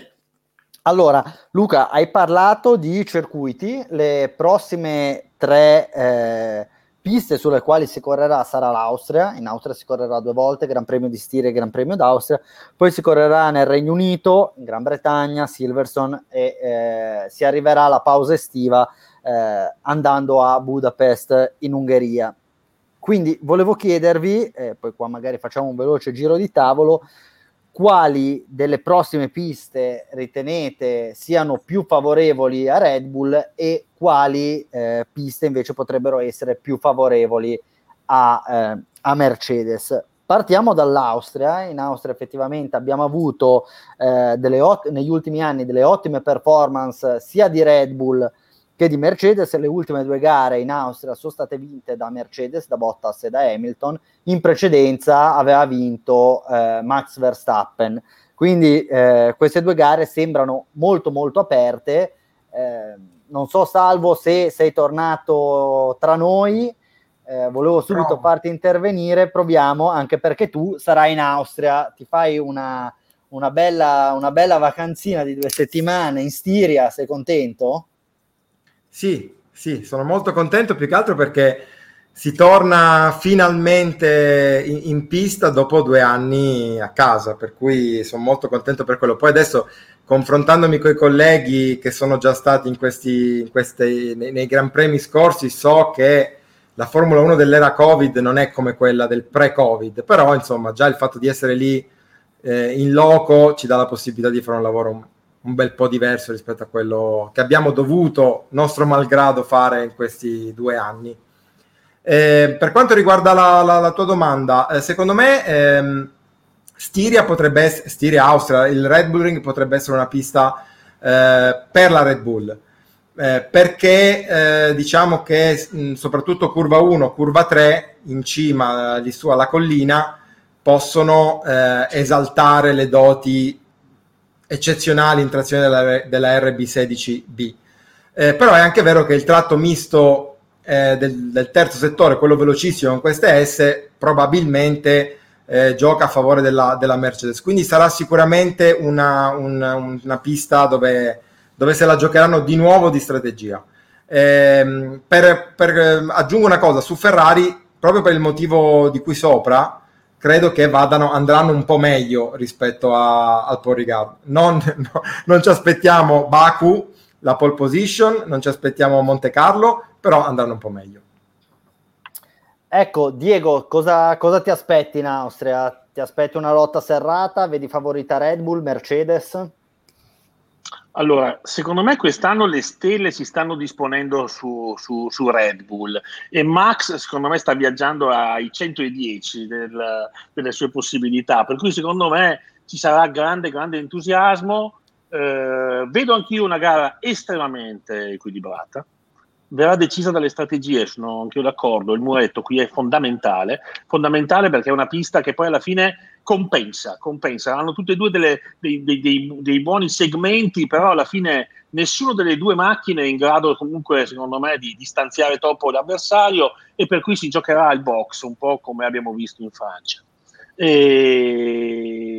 allora, Luca, hai parlato di circuiti, le prossime tre eh, piste sulle quali si correrà sarà l'Austria, in Austria si correrà due volte, Gran Premio di Stiria e Gran Premio d'Austria, poi si correrà nel Regno Unito, in Gran Bretagna, Silverstone e eh, si arriverà alla pausa estiva eh, andando a Budapest in Ungheria. Quindi volevo chiedervi, eh, poi qua magari facciamo un veloce giro di tavolo, quali delle prossime piste ritenete siano più favorevoli a Red Bull e quali eh, piste invece potrebbero essere più favorevoli a, eh, a, Mercedes. Partiamo dall'Austria, in Austria effettivamente abbiamo avuto eh, ot- negli ultimi anni delle ottime performance sia di Red Bull che di Mercedes. Le ultime due gare in Austria sono state vinte da Mercedes, da Bottas e da Hamilton. In precedenza aveva vinto eh, Max Verstappen. Quindi eh, queste due gare sembrano molto molto aperte. Eh, non so, Salvo, se sei tornato tra noi. Eh, volevo subito no. farti intervenire, proviamo, anche perché tu sarai in Austria, ti fai una, una, bella, una bella vacanzina di due settimane in Stiria, sei contento? Sì, sì, sono molto contento più che altro perché si torna finalmente in, in, pista dopo due anni a casa, per cui sono molto contento per quello. Poi adesso, confrontandomi con i colleghi che sono già stati in questi, in questi, nei, nei Gran Premi scorsi, so che la Formula 1 dell'era Covid non è come quella del pre-Covid, però insomma già il fatto di essere lì eh, in loco ci dà la possibilità di fare un lavoro un bel po' diverso rispetto a quello che abbiamo dovuto, nostro malgrado, fare in questi due anni. Eh, per quanto riguarda la, la, la tua domanda, eh, secondo me ehm, Stiria potrebbe essere, Stiria Austria, il Red Bull Ring potrebbe essere una pista eh, per la Red Bull. Eh, perché eh, diciamo che mh, soprattutto curva 1, curva 3 in cima lì su alla collina possono eh, esaltare le doti eccezionali in trazione della, della RB16B. Eh, però è anche vero che il tratto misto eh, del, del, terzo settore, quello velocissimo con queste S, probabilmente eh, gioca a favore della, della, Mercedes. Quindi sarà sicuramente una, una, una pista dove, dove, se la giocheranno di nuovo di strategia. Ehm, per, per, aggiungo una cosa su Ferrari, proprio per il motivo di cui sopra, credo che vadano, andranno un po' meglio rispetto a, al Porrigard. Non, no, non ci aspettiamo Baku, la pole position, non ci aspettiamo Monte Carlo, però andranno un po' meglio. Ecco, Diego, cosa, cosa ti aspetti in Austria? Ti aspetti una lotta serrata? Vedi favorita Red Bull, Mercedes? Allora, secondo me quest'anno le stelle si stanno disponendo su, su, su, Red Bull e Max secondo me sta viaggiando ai 110 del, delle sue possibilità, per cui secondo me ci sarà grande, grande entusiasmo. Eh, vedo anch'io una gara estremamente equilibrata, verrà decisa dalle strategie, sono anche io d'accordo, il muretto qui è fondamentale, fondamentale perché è una pista che poi alla fine compensa, compensa. Hanno tutte e due delle, dei, dei, dei, dei, buoni segmenti, però alla fine nessuna delle due macchine è in grado comunque, secondo me, di distanziare troppo l'avversario e per cui si giocherà al box, un po' come abbiamo visto in Francia. E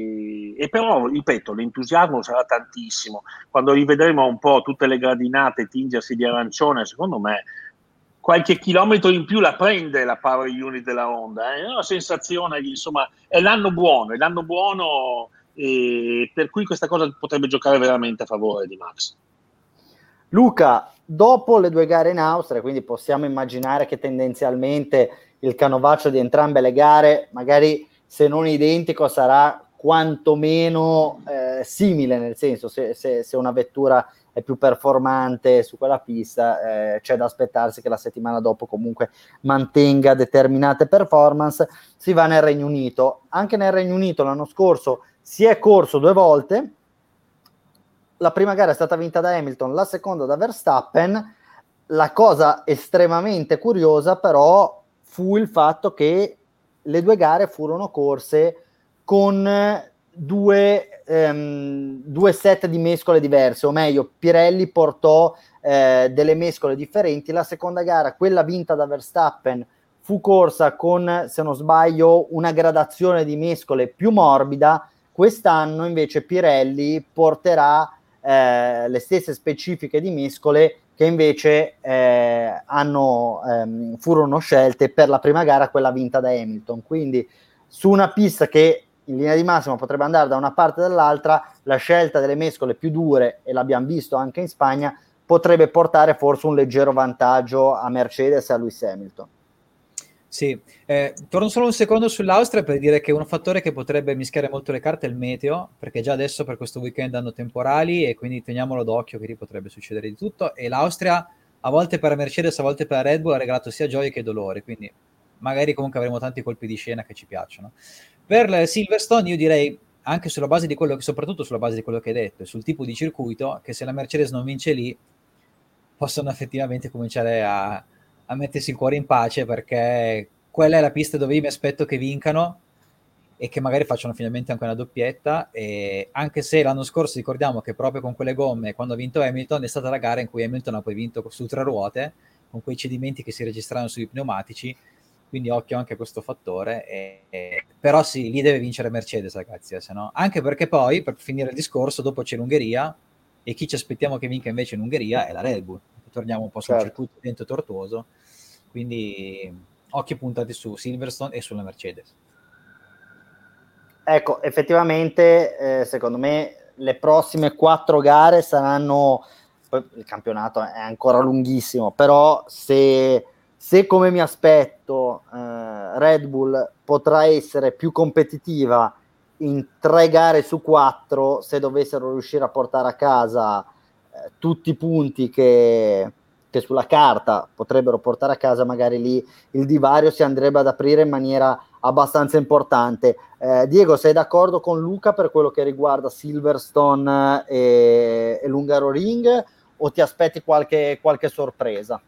e però, ripeto, l'entusiasmo sarà tantissimo. Quando rivedremo un po' tutte le gradinate tingersi di arancione, secondo me qualche chilometro in più la prende la power unit della Honda. Eh? È una sensazione insomma è l'anno buono, è l'anno buono e per cui questa cosa potrebbe giocare veramente a favore di Max. Luca, dopo le due gare in Austria, quindi possiamo immaginare che tendenzialmente il canovaccio di entrambe le gare, magari se non identico, sarà quantomeno eh, simile, nel senso se, se, se una vettura è più performante su quella pista, eh, c'è da aspettarsi che la settimana dopo comunque mantenga determinate performance. Si va nel Regno Unito. Anche nel Regno Unito l'anno scorso si è corso due volte. La prima gara è stata vinta da Hamilton, la seconda da Verstappen. La cosa estremamente curiosa però fu il fatto che le due gare furono corse con due, ehm, due set di mescole diverse, o meglio, Pirelli portò eh, delle mescole differenti. La seconda gara, quella vinta da Verstappen, fu corsa con, se non sbaglio, una gradazione di mescole più morbida. Quest'anno invece Pirelli porterà eh, le stesse specifiche di mescole che invece eh, hanno, ehm, furono scelte per la prima gara, quella vinta da Hamilton. Quindi su una pista che in linea di massima potrebbe andare da una parte o dall'altra, la scelta delle mescole più dure, e l'abbiamo visto anche in Spagna, potrebbe portare forse un leggero vantaggio a Mercedes e a Lewis Hamilton. Sì, eh, torno solo un secondo sull'Austria per dire che un fattore che potrebbe mischiare molto le carte è il meteo, perché già adesso per questo weekend hanno temporali e quindi teniamolo d'occhio che lì potrebbe succedere di tutto e l'Austria a volte per Mercedes, a volte per Red Bull ha regalato sia gioie che dolore, quindi magari comunque avremo tanti colpi di scena che ci piacciono. Per Silverstone io direi anche sulla base di quello che, soprattutto sulla base di quello che hai detto, sul tipo di circuito, che se la Mercedes non vince lì, possono effettivamente cominciare a, a mettersi il cuore in pace perché quella è la pista dove io mi aspetto che vincano e che magari facciano finalmente anche una doppietta. E anche se l'anno scorso ricordiamo che proprio con quelle gomme quando ha vinto Hamilton è stata la gara in cui Hamilton ha poi vinto su tre ruote con quei cedimenti che si registrarono sui pneumatici quindi occhio anche a questo fattore. E, e, però sì, lì deve vincere Mercedes, ragazzi, eh, se no. Anche perché poi, per finire il discorso, dopo c'è l'Ungheria e chi ci aspettiamo che vinca invece in Ungheria è la Red Bull. Torniamo un po' sul certo. circuito dentro tortuoso. Quindi occhio puntati su Silverstone e sulla Mercedes. Ecco, effettivamente, eh, secondo me, le prossime quattro gare saranno... Il campionato è ancora lunghissimo, però se se come mi aspetto eh, Red Bull potrà essere più competitiva in tre gare su quattro, se dovessero riuscire a portare a casa eh, tutti i punti che, che, sulla carta potrebbero portare a casa, magari lì il divario si andrebbe ad aprire in maniera abbastanza importante. Eh, Diego, sei d'accordo con Luca per quello che riguarda Silverstone e, e l'Ungaro Ring o ti aspetti qualche, qualche sorpresa?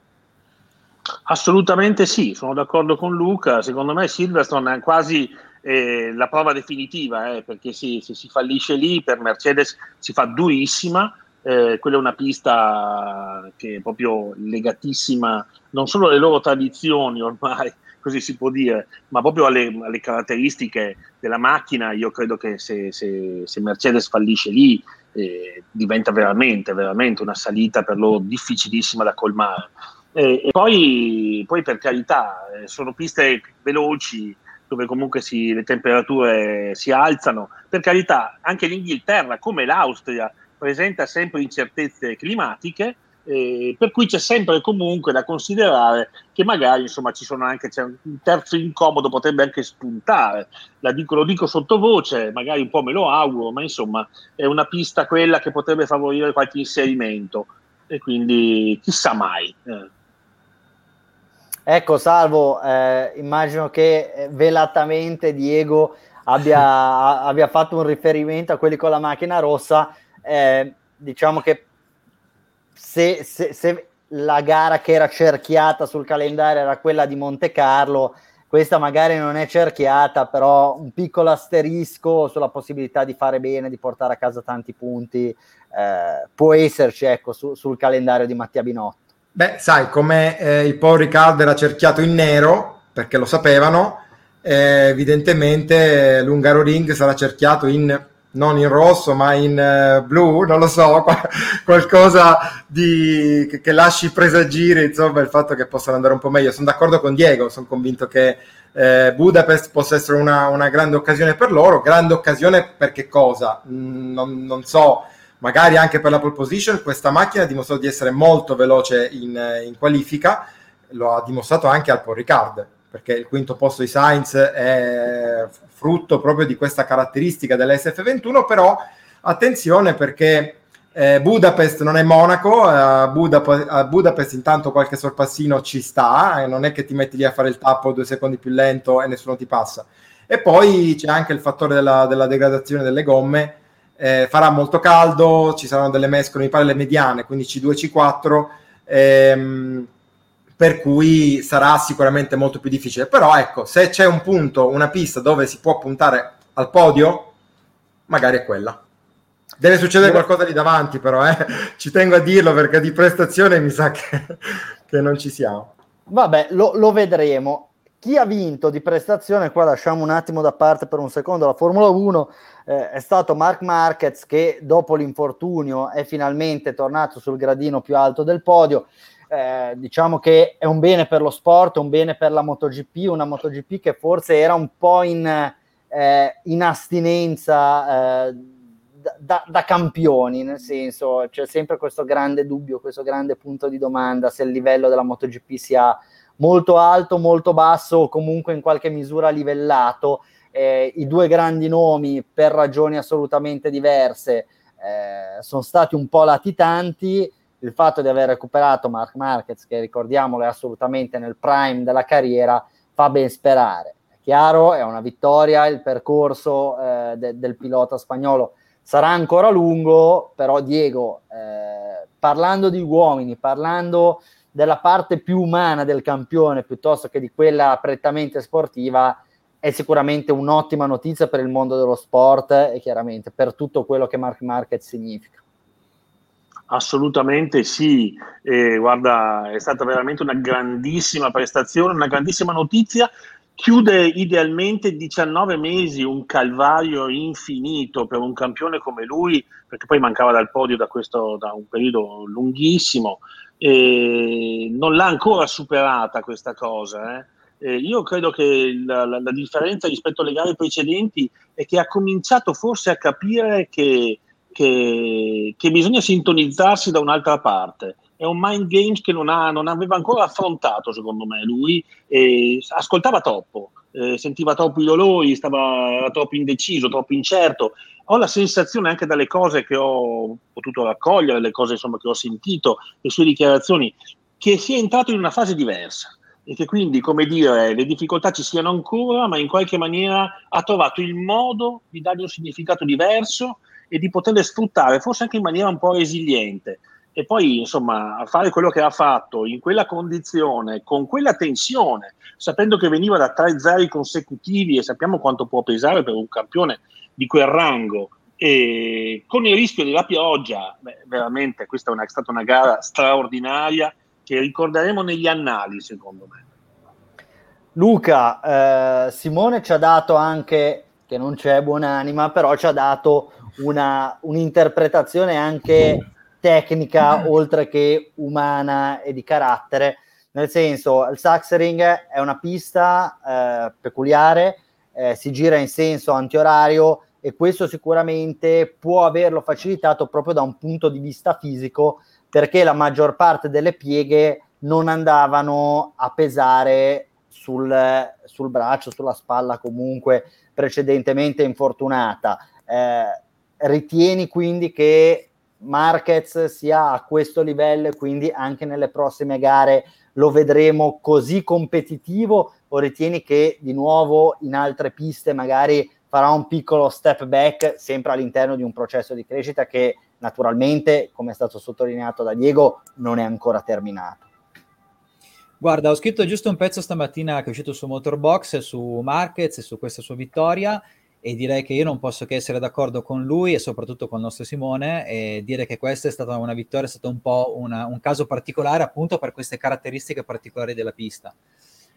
Assolutamente sì, sono d'accordo con Luca. Secondo me Silverstone è quasi eh, la prova definitiva, eh, perché sì, se si fallisce lì per Mercedes si fa durissima. Eh, quella è una pista che è proprio legatissima non solo alle loro tradizioni ormai, così si può dire, ma proprio alle, alle caratteristiche della macchina. Io credo che se, se, se Mercedes fallisce lì eh, diventa veramente, veramente una salita per loro difficilissima da colmare. E, e poi, poi, per carità, eh, sono piste veloci dove comunque si, le temperature si alzano. Per carità, anche l'Inghilterra, come l'Austria, presenta sempre incertezze climatiche, eh, per cui c'è sempre comunque da considerare che magari insomma ci sono anche c'è un terzo incomodo potrebbe anche spuntare dico, lo dico sottovoce magari un po' me lo auguro ma insomma è una pista quella che potrebbe favorire qualche inserimento e quindi chissà mai eh. Ecco, Salvo, eh, immagino che eh, velatamente Diego abbia, abbia, fatto un riferimento a quelli con la macchina rossa. Eh, diciamo che se, se, se, la gara che era cerchiata sul calendario era quella di Monte Carlo, questa magari non è cerchiata, però un piccolo asterisco sulla possibilità di fare bene, di portare a casa tanti punti, eh, può esserci ecco, su, sul calendario di Mattia Binotto. Beh, sai, come eh, il Paul Riccardo era cerchiato in nero, perché lo sapevano, eh, evidentemente l'Ungaro Ring sarà cerchiato in non in rosso ma in uh, blu, non lo so, qualcosa di, che, che, lasci presagire insomma il fatto che possano andare un po' meglio. Sono d'accordo con Diego, sono convinto che eh, Budapest possa essere una, una, grande occasione per loro, grande occasione per che cosa? Mm, non, non, so, magari anche per la pole position, questa macchina ha dimostrato di essere molto veloce in, in qualifica, lo ha dimostrato anche al Paul Ricard perché il quinto posto di Sainz è frutto proprio di questa caratteristica dell'SF21, però attenzione perché eh, Budapest non è Monaco, a, Budap- a, Budapest intanto qualche sorpassino ci sta, e non è che ti metti lì a fare il tappo due secondi più lento e nessuno ti passa. E poi c'è anche il fattore della, della degradazione delle gomme, eh, farà molto caldo, ci saranno delle mescole, mi pare le mediane, quindi C2 C4. Ehm, per cui sarà sicuramente molto più difficile. Però ecco, se c'è un punto, una pista dove si può puntare al podio, magari è quella. Deve succedere qualcosa lì davanti, però eh. ci tengo a dirlo perché di prestazione mi sa che, che non ci siamo. Vabbè, lo, lo, vedremo. Chi ha vinto di prestazione, qua lasciamo un attimo da parte per un secondo la Formula 1, eh, è stato Mark Marquez che dopo l'infortunio è finalmente tornato sul gradino più alto del podio. Eh, diciamo che è un bene per lo sport, un bene per la MotoGP, una MotoGP che forse era un po' in, eh, in astinenza eh, da, da, campioni, nel senso c'è sempre questo grande dubbio, questo grande punto di domanda se il livello della MotoGP sia molto alto, molto basso o comunque in qualche misura livellato. Eh, I due grandi nomi, per ragioni assolutamente diverse, eh, sono stati un po' latitanti il fatto di aver recuperato Mark Marquez, che ricordiamolo è assolutamente nel prime della carriera, fa ben sperare. È chiaro, è una vittoria, il percorso eh, de- del pilota spagnolo sarà ancora lungo, però Diego, eh, parlando di uomini, parlando della parte più umana del campione piuttosto che di quella prettamente sportiva, è sicuramente un'ottima notizia per il mondo dello sport e chiaramente per tutto quello che Mark Marquez significa. Assolutamente sì, eh, guarda, è stata veramente una grandissima prestazione, una grandissima notizia. Chiude idealmente 19 mesi, un calvario infinito per un campione come lui, perché poi mancava dal podio da, questo, da un periodo lunghissimo. E non l'ha ancora superata questa cosa. Eh. Eh, io credo che la, la, la differenza rispetto alle gare precedenti è che ha cominciato forse a capire che che, che, bisogna sintonizzarsi da un'altra parte. È un mind games che non, ha, non aveva ancora affrontato, secondo me, lui. E ascoltava troppo, eh, sentiva troppo i dolori, stava, troppo indeciso, troppo incerto. Ho la sensazione anche dalle cose che ho potuto raccogliere, le cose insomma, che ho sentito, le sue dichiarazioni, che sia entrato in una fase diversa e che quindi, come dire, le difficoltà ci siano ancora, ma in qualche maniera ha trovato il modo di dargli un significato diverso e di poterle sfruttare, forse anche in maniera un po' resiliente. E poi, insomma, fare quello che ha fatto in quella condizione, con quella tensione, sapendo che veniva da tre zeri consecutivi e sappiamo quanto può pesare per un campione di quel rango, e con il rischio della pioggia, beh, veramente questa è, una, è stata una gara straordinaria che ricorderemo negli annali, secondo me. Luca, eh, Simone ci ha dato anche, che non c'è buonanima, però ci ha dato una, un'interpretazione anche tecnica oltre che umana e di carattere, nel senso il Saxering è una pista eh, peculiare, eh, si gira in senso antiorario e questo sicuramente può averlo facilitato proprio da un punto di vista fisico perché la maggior parte delle pieghe non andavano a pesare sul, sul braccio, sulla spalla comunque precedentemente infortunata. Eh, ritieni quindi che Marquez sia a questo livello e quindi anche nelle prossime gare lo vedremo così competitivo o ritieni che di nuovo in altre piste magari farà un piccolo step back sempre all'interno di un processo di crescita che naturalmente, come è stato sottolineato da Diego, non è ancora terminato? Guarda, ho scritto giusto un pezzo stamattina che è uscito su Motorbox su Marquez e su questa sua vittoria e direi che io non posso che essere d'accordo con lui e soprattutto con il nostro Simone e dire che questa è stata una vittoria, è stato un po' una, un caso particolare appunto per queste caratteristiche particolari della pista.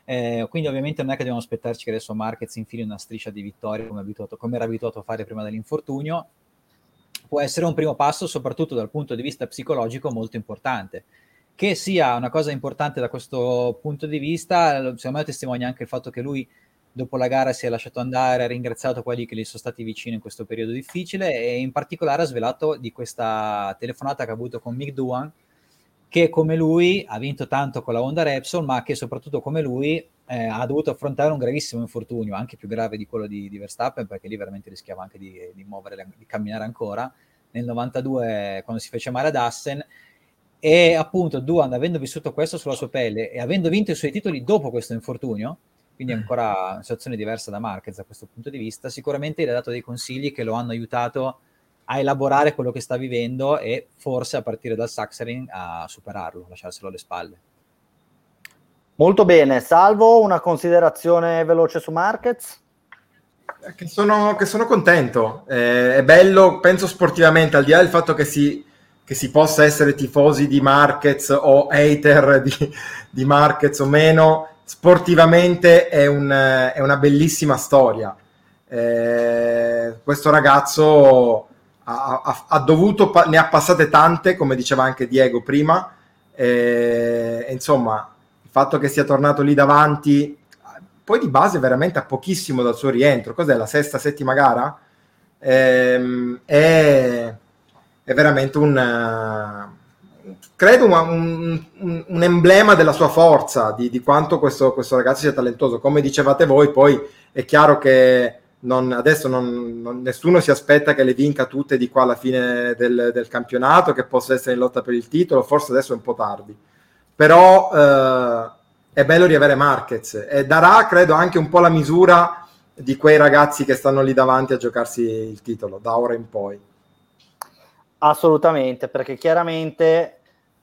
Eh, quindi ovviamente non è che dobbiamo aspettarci che adesso Marquez infili una striscia di vittorie come, abituato, come era abituato a fare prima dell'infortunio. Può essere un primo passo, soprattutto dal punto di vista psicologico, molto importante. Che sia una cosa importante da questo punto di vista, secondo me testimonia anche il fatto che lui dopo la gara si è lasciato andare, ha ringraziato quelli che gli sono stati vicini in questo periodo difficile e in particolare ha svelato di questa telefonata che ha avuto con Mick Duan, che come lui ha vinto tanto con la Honda Repsol, ma che soprattutto come lui eh, ha dovuto affrontare un gravissimo infortunio, anche più grave di quello di, di Verstappen, perché lì veramente rischiava anche di, di, muovere, di camminare ancora. Nel 92, quando si fece male ad Assen, e appunto Duan, avendo vissuto questo sulla sua pelle e avendo vinto i suoi titoli dopo questo infortunio, quindi è ancora una situazione diversa da Marquez da questo punto di vista, sicuramente gli ha dato dei consigli che lo hanno aiutato a elaborare quello che sta vivendo e forse a partire dal Saxering a superarlo, lasciarselo alle spalle. Molto bene, salvo una considerazione veloce su Marquez? Che sono, che sono contento, eh, è bello, penso sportivamente, al di là del fatto che si, che si possa essere tifosi di Marquez o hater di, di Marquez o meno, sportivamente è, un, è una bellissima storia. Eh, questo ragazzo ha, ha, ha, dovuto, ne ha passate tante, come diceva anche Diego prima, e, insomma, il fatto che sia tornato lì davanti, poi di base veramente a pochissimo dal suo rientro, cos'è la sesta, settima gara? Ehm, è, è, veramente un credo un, un, un, emblema della sua forza, di, di quanto questo, questo, ragazzo sia talentoso. Come dicevate voi, poi è chiaro che non, adesso non, non, nessuno si aspetta che le vinca tutte di qua alla fine del, del, campionato, che possa essere in lotta per il titolo, forse adesso è un po' tardi. Però eh, è bello riavere Marquez e darà, credo, anche un po' la misura di quei ragazzi che stanno lì davanti a giocarsi il titolo, da ora in poi. Assolutamente, perché chiaramente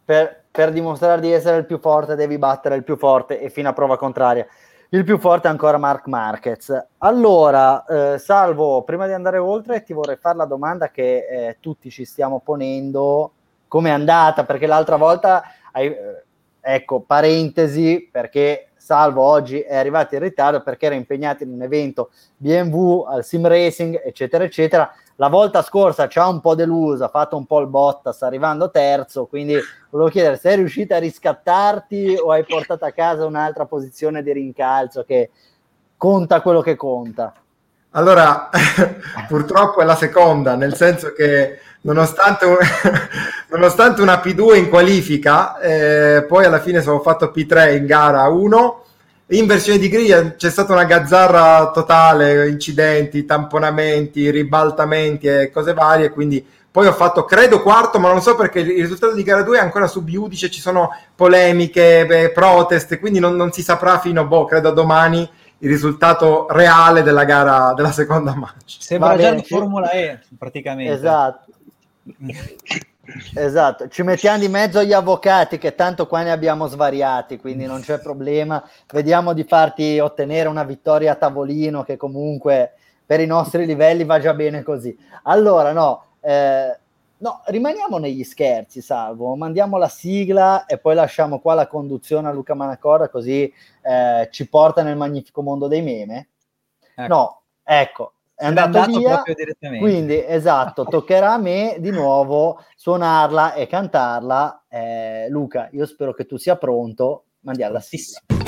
per, per, dimostrare di essere il più forte devi battere il più forte e fino a prova contraria. Il più forte è ancora Mark Marquez. Allora, eh, Salvo, prima di andare oltre ti vorrei fare la domanda che eh, tutti ci stiamo ponendo, come è andata? Perché l'altra volta, hai, eh, ecco, parentesi, perché Salvo oggi è arrivato in ritardo perché era impegnato in un evento BMW al sim racing, eccetera, eccetera. La volta scorsa ci ha un po' deluso, ha fatto un po' il Bottas arrivando terzo, quindi volevo chiedere, sei riuscito a riscattarti o hai portato a casa un'altra posizione di rincalzo che conta quello che conta? Allora, purtroppo è la seconda, nel senso che nonostante, un, nonostante una P2 in qualifica, eh, poi alla fine sono fatto P3 in gara 1 in versione di griglia c'è stata una gazzarra totale, incidenti, tamponamenti, ribaltamenti e cose varie, quindi poi ho fatto credo quarto, ma non so perché il risultato di gara 2 è ancora su giudice, ci sono polemiche, beh, proteste, quindi non, non, si saprà fino, boh, credo a domani il risultato reale della gara della seconda match. Sembra già in Formula E praticamente. Esatto. Esatto, ci mettiamo di mezzo gli avvocati che tanto qua ne abbiamo svariati, quindi non c'è problema. Vediamo di farti ottenere una vittoria a tavolino che comunque per i nostri livelli va già bene così. Allora, no, eh, no, rimaniamo negli scherzi, salvo, mandiamo la sigla e poi lasciamo qua la conduzione a Luca Manacora così eh, ci porta nel magnifico mondo dei meme. Ecco. No, ecco, è andato, andato via, quindi esatto, toccherà a me di nuovo suonarla e cantarla. Eh, Luca, io spero che tu sia pronto, mandiamo la sigla.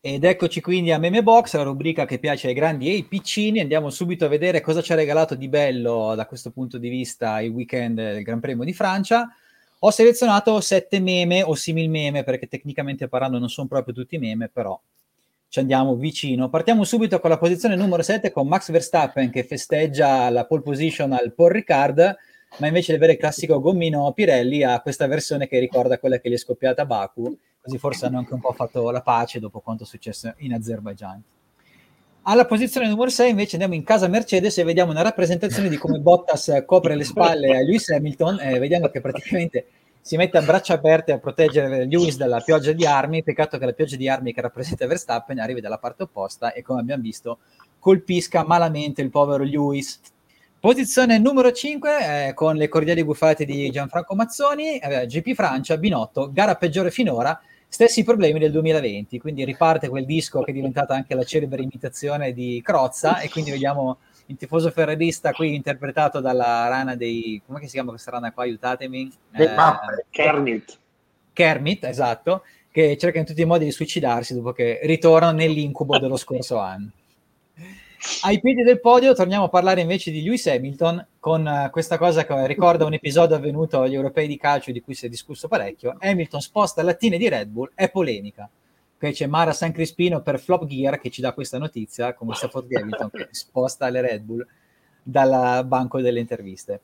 Ed eccoci quindi a Meme Box, la rubrica che piace ai grandi e ai piccini. Andiamo subito a vedere cosa ci ha regalato di bello da questo punto di vista il weekend del Gran Premio di Francia. Ho selezionato sette meme o simil meme, perché tecnicamente parlando non sono proprio tutti meme, però ci andiamo vicino. Partiamo subito con la posizione numero 7 con Max Verstappen che festeggia la pole position al Paul Ricard, ma invece di avere il classico gommino Pirelli ha questa versione che ricorda quella che gli è scoppiata a Baku così forse hanno anche un po' fatto la pace dopo quanto è successo in Azerbaijan. Alla posizione numero 6 invece andiamo in casa Mercedes e vediamo una rappresentazione di come Bottas copre le spalle a Lewis Hamilton e vediamo che praticamente si mette a braccia aperte a proteggere Lewis dalla pioggia di armi, peccato che la pioggia di armi che rappresenta Verstappen arrivi dalla parte opposta e come abbiamo visto colpisca malamente il povero Lewis. Posizione numero 5 eh, con le cordiali buffate di Gianfranco Mazzoni, eh, GP Francia, Binotto, gara peggiore finora, stessi problemi del 2020, quindi riparte quel disco che è diventata anche la celebre imitazione di Crozza e quindi vediamo il tifoso ferrerista qui interpretato dalla rana dei... come si chiama questa rana qua? Aiutatemi. Eh, Kermit. Kermit, esatto, che cerca in tutti i modi di suicidarsi dopo che ritorna nell'incubo dello scorso anno. Ai piedi del podio torniamo a parlare invece di Lewis Hamilton con uh, questa cosa che ricorda un episodio avvenuto agli europei di calcio di cui si è discusso parecchio. Hamilton sposta lattine di Red Bull, è polemica. Qui c'è Mara San Crispino per Flop Gear che ci dà questa notizia, come Stafford di Hamilton che sposta le Red Bull dal banco delle interviste.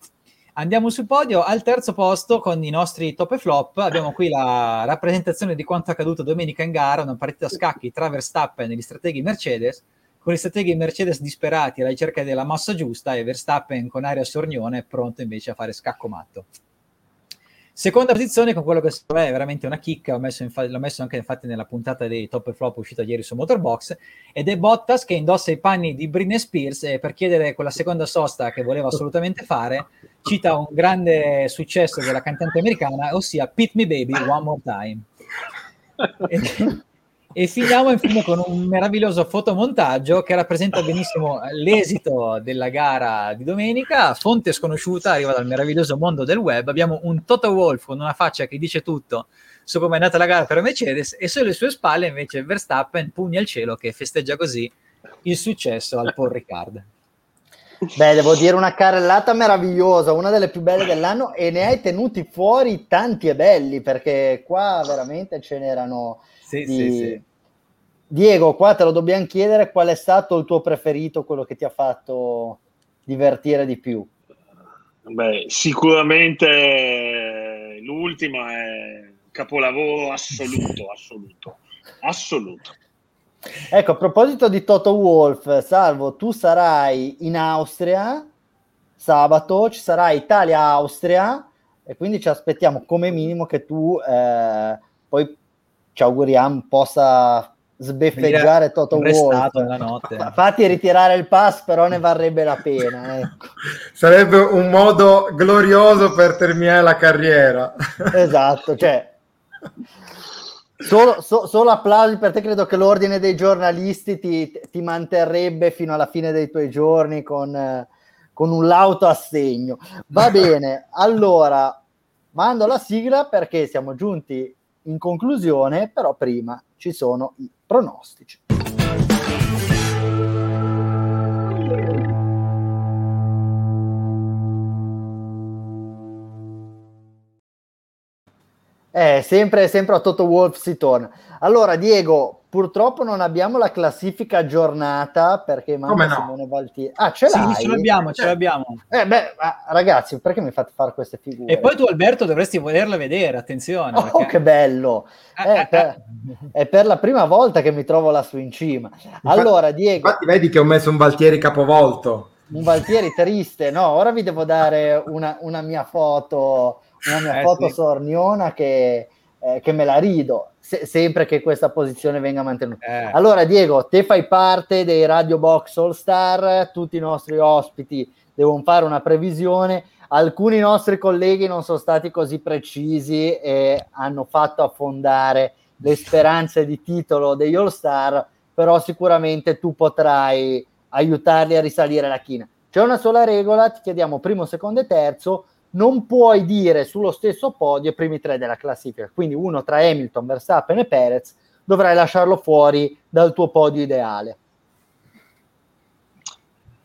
Andiamo sul podio, al terzo posto con i nostri top e flop abbiamo qui la rappresentazione di quanto accaduto domenica in gara, una partita a scacchi tra Verstappen e gli strateghi Mercedes, con gli strateghi Mercedes disperati alla ricerca della massa giusta e Verstappen con aria sornione pronto invece a fare scacco matto. Seconda posizione con quello che secondo me è veramente una chicca, messo infa- l'ho messo anche infatti nella puntata dei top e flop uscita ieri su Motorbox, ed è Bottas che indossa i panni di Britney Spears e per chiedere quella seconda sosta che voleva assolutamente fare, cita un grande successo della cantante americana, ossia Pit Me Baby One More Time. E finiamo infine con un meraviglioso fotomontaggio che rappresenta benissimo l'esito della gara di domenica. Fonte sconosciuta, arriva dal meraviglioso mondo del web. Abbiamo un Toto Wolf con una faccia che dice tutto su come è andata la gara per Mercedes e sulle sue spalle invece Verstappen, pugni al cielo, che festeggia così il successo al Paul Ricard. Beh, devo dire una carrellata meravigliosa, una delle più belle dell'anno e ne hai tenuti fuori tanti e belli perché qua veramente ce n'erano sì, di... sì, sì. Diego, qua te lo dobbiamo chiedere qual è stato il tuo preferito, quello che ti ha fatto divertire di più. Beh, sicuramente l'ultima è capolavoro assoluto, assoluto, assoluto. Ecco, a proposito di Toto Wolf, Salvo, tu sarai in Austria sabato, ci sarà Italia-Austria e quindi ci aspettiamo come minimo che tu eh, poi ci auguriamo possa sbeffeggiare Toto Wolff. Fatti ritirare il pass, però ne varrebbe la pena. Ecco. Sarebbe un modo glorioso per terminare la carriera. Esatto, cioè Solo, so, solo, applausi per te, credo che l'ordine dei giornalisti ti, ti manterrebbe fino alla fine dei tuoi giorni con, con un lauto assegno. Va bene, allora mando la sigla perché siamo giunti in conclusione, però prima ci sono i pronostici. Eh, sempre, sempre a Toto Wolf si torna. Allora, Diego, purtroppo non abbiamo la classifica aggiornata perché manca no? Simone Valtieri. Ah, ce l'hai? Sì, ce l'abbiamo, ce l'abbiamo. Eh, beh, ragazzi, perché mi fate fare queste figure? E poi tu, Alberto, dovresti volerle vedere, attenzione. Oh, perché... che bello! Eh, eh, per... è per la prima volta che mi trovo lassù in cima. Allora, Diego... Infatti vedi che ho messo un Valtieri capovolto. Un Valtieri triste, no? Ora vi devo dare una, una mia foto una mia eh, foto sì. sorniona che, eh, che, me la rido, se, sempre che questa posizione venga mantenuta. Eh. Allora, Diego, te fai parte dei Radio Box All Star, tutti i nostri ospiti devono fare una previsione. Alcuni nostri colleghi non sono stati così precisi e hanno fatto affondare le speranze di titolo degli All Star, però sicuramente tu potrai aiutarli a risalire la china. C'è una sola regola, ti chiediamo primo, secondo e terzo, non puoi dire sullo stesso podio i primi tre della classifica, quindi uno tra Hamilton, Verstappen e Perez, dovrai lasciarlo fuori dal tuo podio ideale.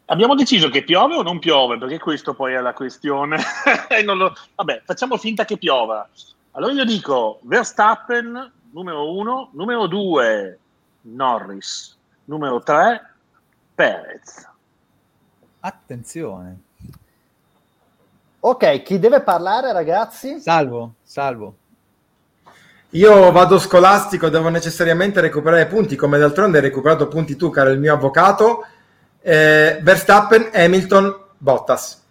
Abbiamo deciso che piove o non piove, perché questo poi è la questione. lo... Vabbè, facciamo finta che piova. Allora io dico Verstappen, numero uno, numero due, Norris, numero tre, Perez. Attenzione. Ok, chi deve parlare, ragazzi? Salvo, salvo. Io vado scolastico, devo necessariamente recuperare punti, come d'altronde hai recuperato punti tu, caro il mio avvocato. Eh, Verstappen, Hamilton, Bottas.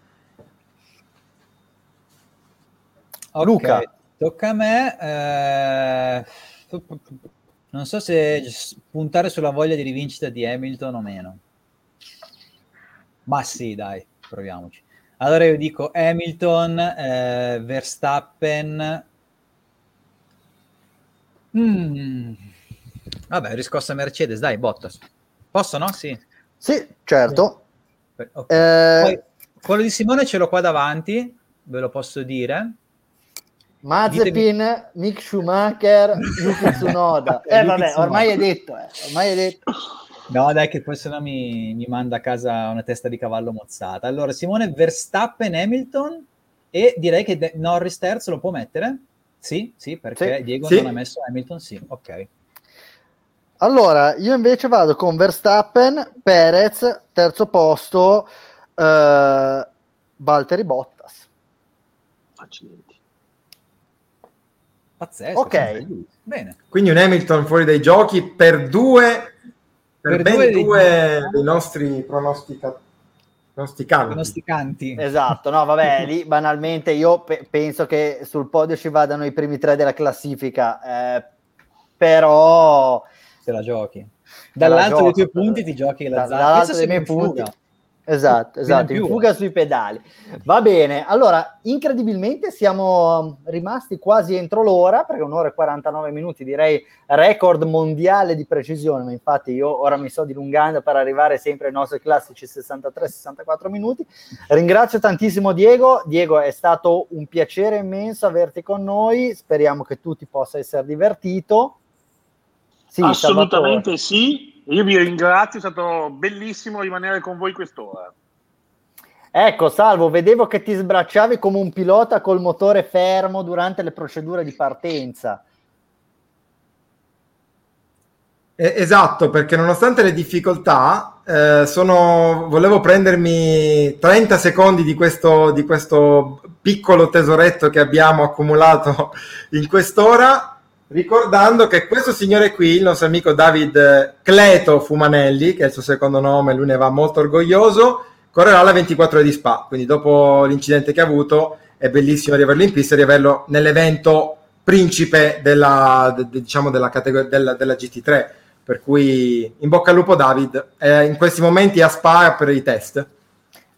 Okay, Luca. Tocca a me. Eh, non so se puntare sulla voglia di rivincita di Hamilton o meno. Ma sì, dai, proviamoci. Allora io dico Hamilton, eh, Verstappen. Mm. Vabbè, riscossa Mercedes, dai, Bottas. Posso, no? Sì. Sì, certo. Okay. Eh... Poi, quello di Simone ce l'ho qua davanti, ve lo posso dire. Mazepin, Ditemi... Mick Schumacher, Yuki Tsunoda. eh vabbè, ormai è detto, eh. ormai è detto. No, dai, che poi se no mi, mi, manda a casa una testa di cavallo mozzata. Allora, Simone, Verstappen, Hamilton e direi che Norris terzo lo può mettere? Sì, sì, perché sì, Diego sì. non ha messo Hamilton, sì, ok. Allora, io invece vado con Verstappen, Perez, terzo posto, eh, Valtteri Bottas. Accidenti. Pazzesco. Ok. Bene. Quindi un Hamilton fuori dai giochi per due per, per ben due, due dei nostri pronosticatori. Pronosticanti. pronosticanti. Esatto, no, vabbè, lì banalmente io pe- penso che sul podio ci vadano i primi tre della classifica, eh, però... Se la giochi. Dall'alto dei tuoi punti ti giochi la da, Dall'alto dei miei punti. Fuga. Esatto, esatto, in fuga sui pedali. Va bene, allora, incredibilmente siamo rimasti quasi entro l'ora, perché un'ora e 49 minuti, direi record mondiale di precisione, ma infatti io ora mi sto dilungando per arrivare sempre ai nostri classici 63-64 minuti. Ringrazio tantissimo Diego, Diego è stato un piacere immenso averti con noi, speriamo che tu ti possa essere divertito. Sì, Assolutamente Salvatore. sì, io vi ringrazio, è stato bellissimo rimanere con voi quest'ora. Ecco, Salvo, vedevo che ti sbracciavi come un pilota col motore fermo durante le procedure di partenza. Esatto, perché nonostante le difficoltà, eh, sono, volevo prendermi 30 secondi di questo, di questo piccolo tesoretto che abbiamo accumulato in quest'ora Ricordando che questo signore qui, il nostro amico David Cleto Fumanelli, che è il suo secondo nome, lui ne va molto orgoglioso, correrà alla 24 di Spa. Quindi dopo l'incidente che ha avuto è bellissimo di averlo in pista e di averlo nell'evento principe della, de, diciamo della, categoria, della, della, GT3. Per cui in bocca al lupo David, eh, in questi momenti a Spa per i test.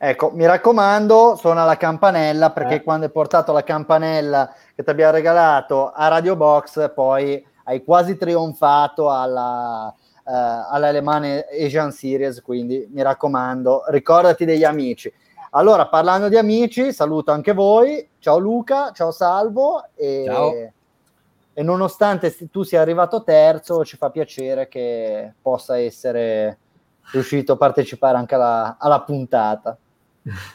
Ecco, mi raccomando, suona la campanella perché eh. quando hai portato la campanella che ti abbiamo regalato a Radio Box, poi hai quasi trionfato alla, uh, alla Alemane Asian Series, quindi mi raccomando, ricordati degli amici. Allora, parlando di amici, saluto anche voi. Ciao Luca, ciao Salvo. E, ciao. e nonostante tu sia arrivato terzo, ci fa piacere che possa essere riuscito a partecipare anche alla, alla puntata.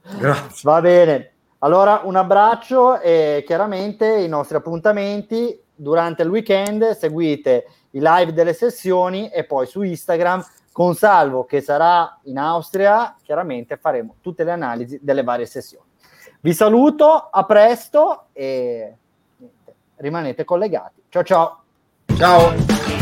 Grazie. Va bene. Allora, un abbraccio e chiaramente i nostri appuntamenti durante il weekend seguite i live delle sessioni e poi su Instagram con Salvo che sarà in Austria, chiaramente faremo tutte le analisi delle varie sessioni. Vi saluto, a presto e rimanete collegati. Ciao ciao. Ciao.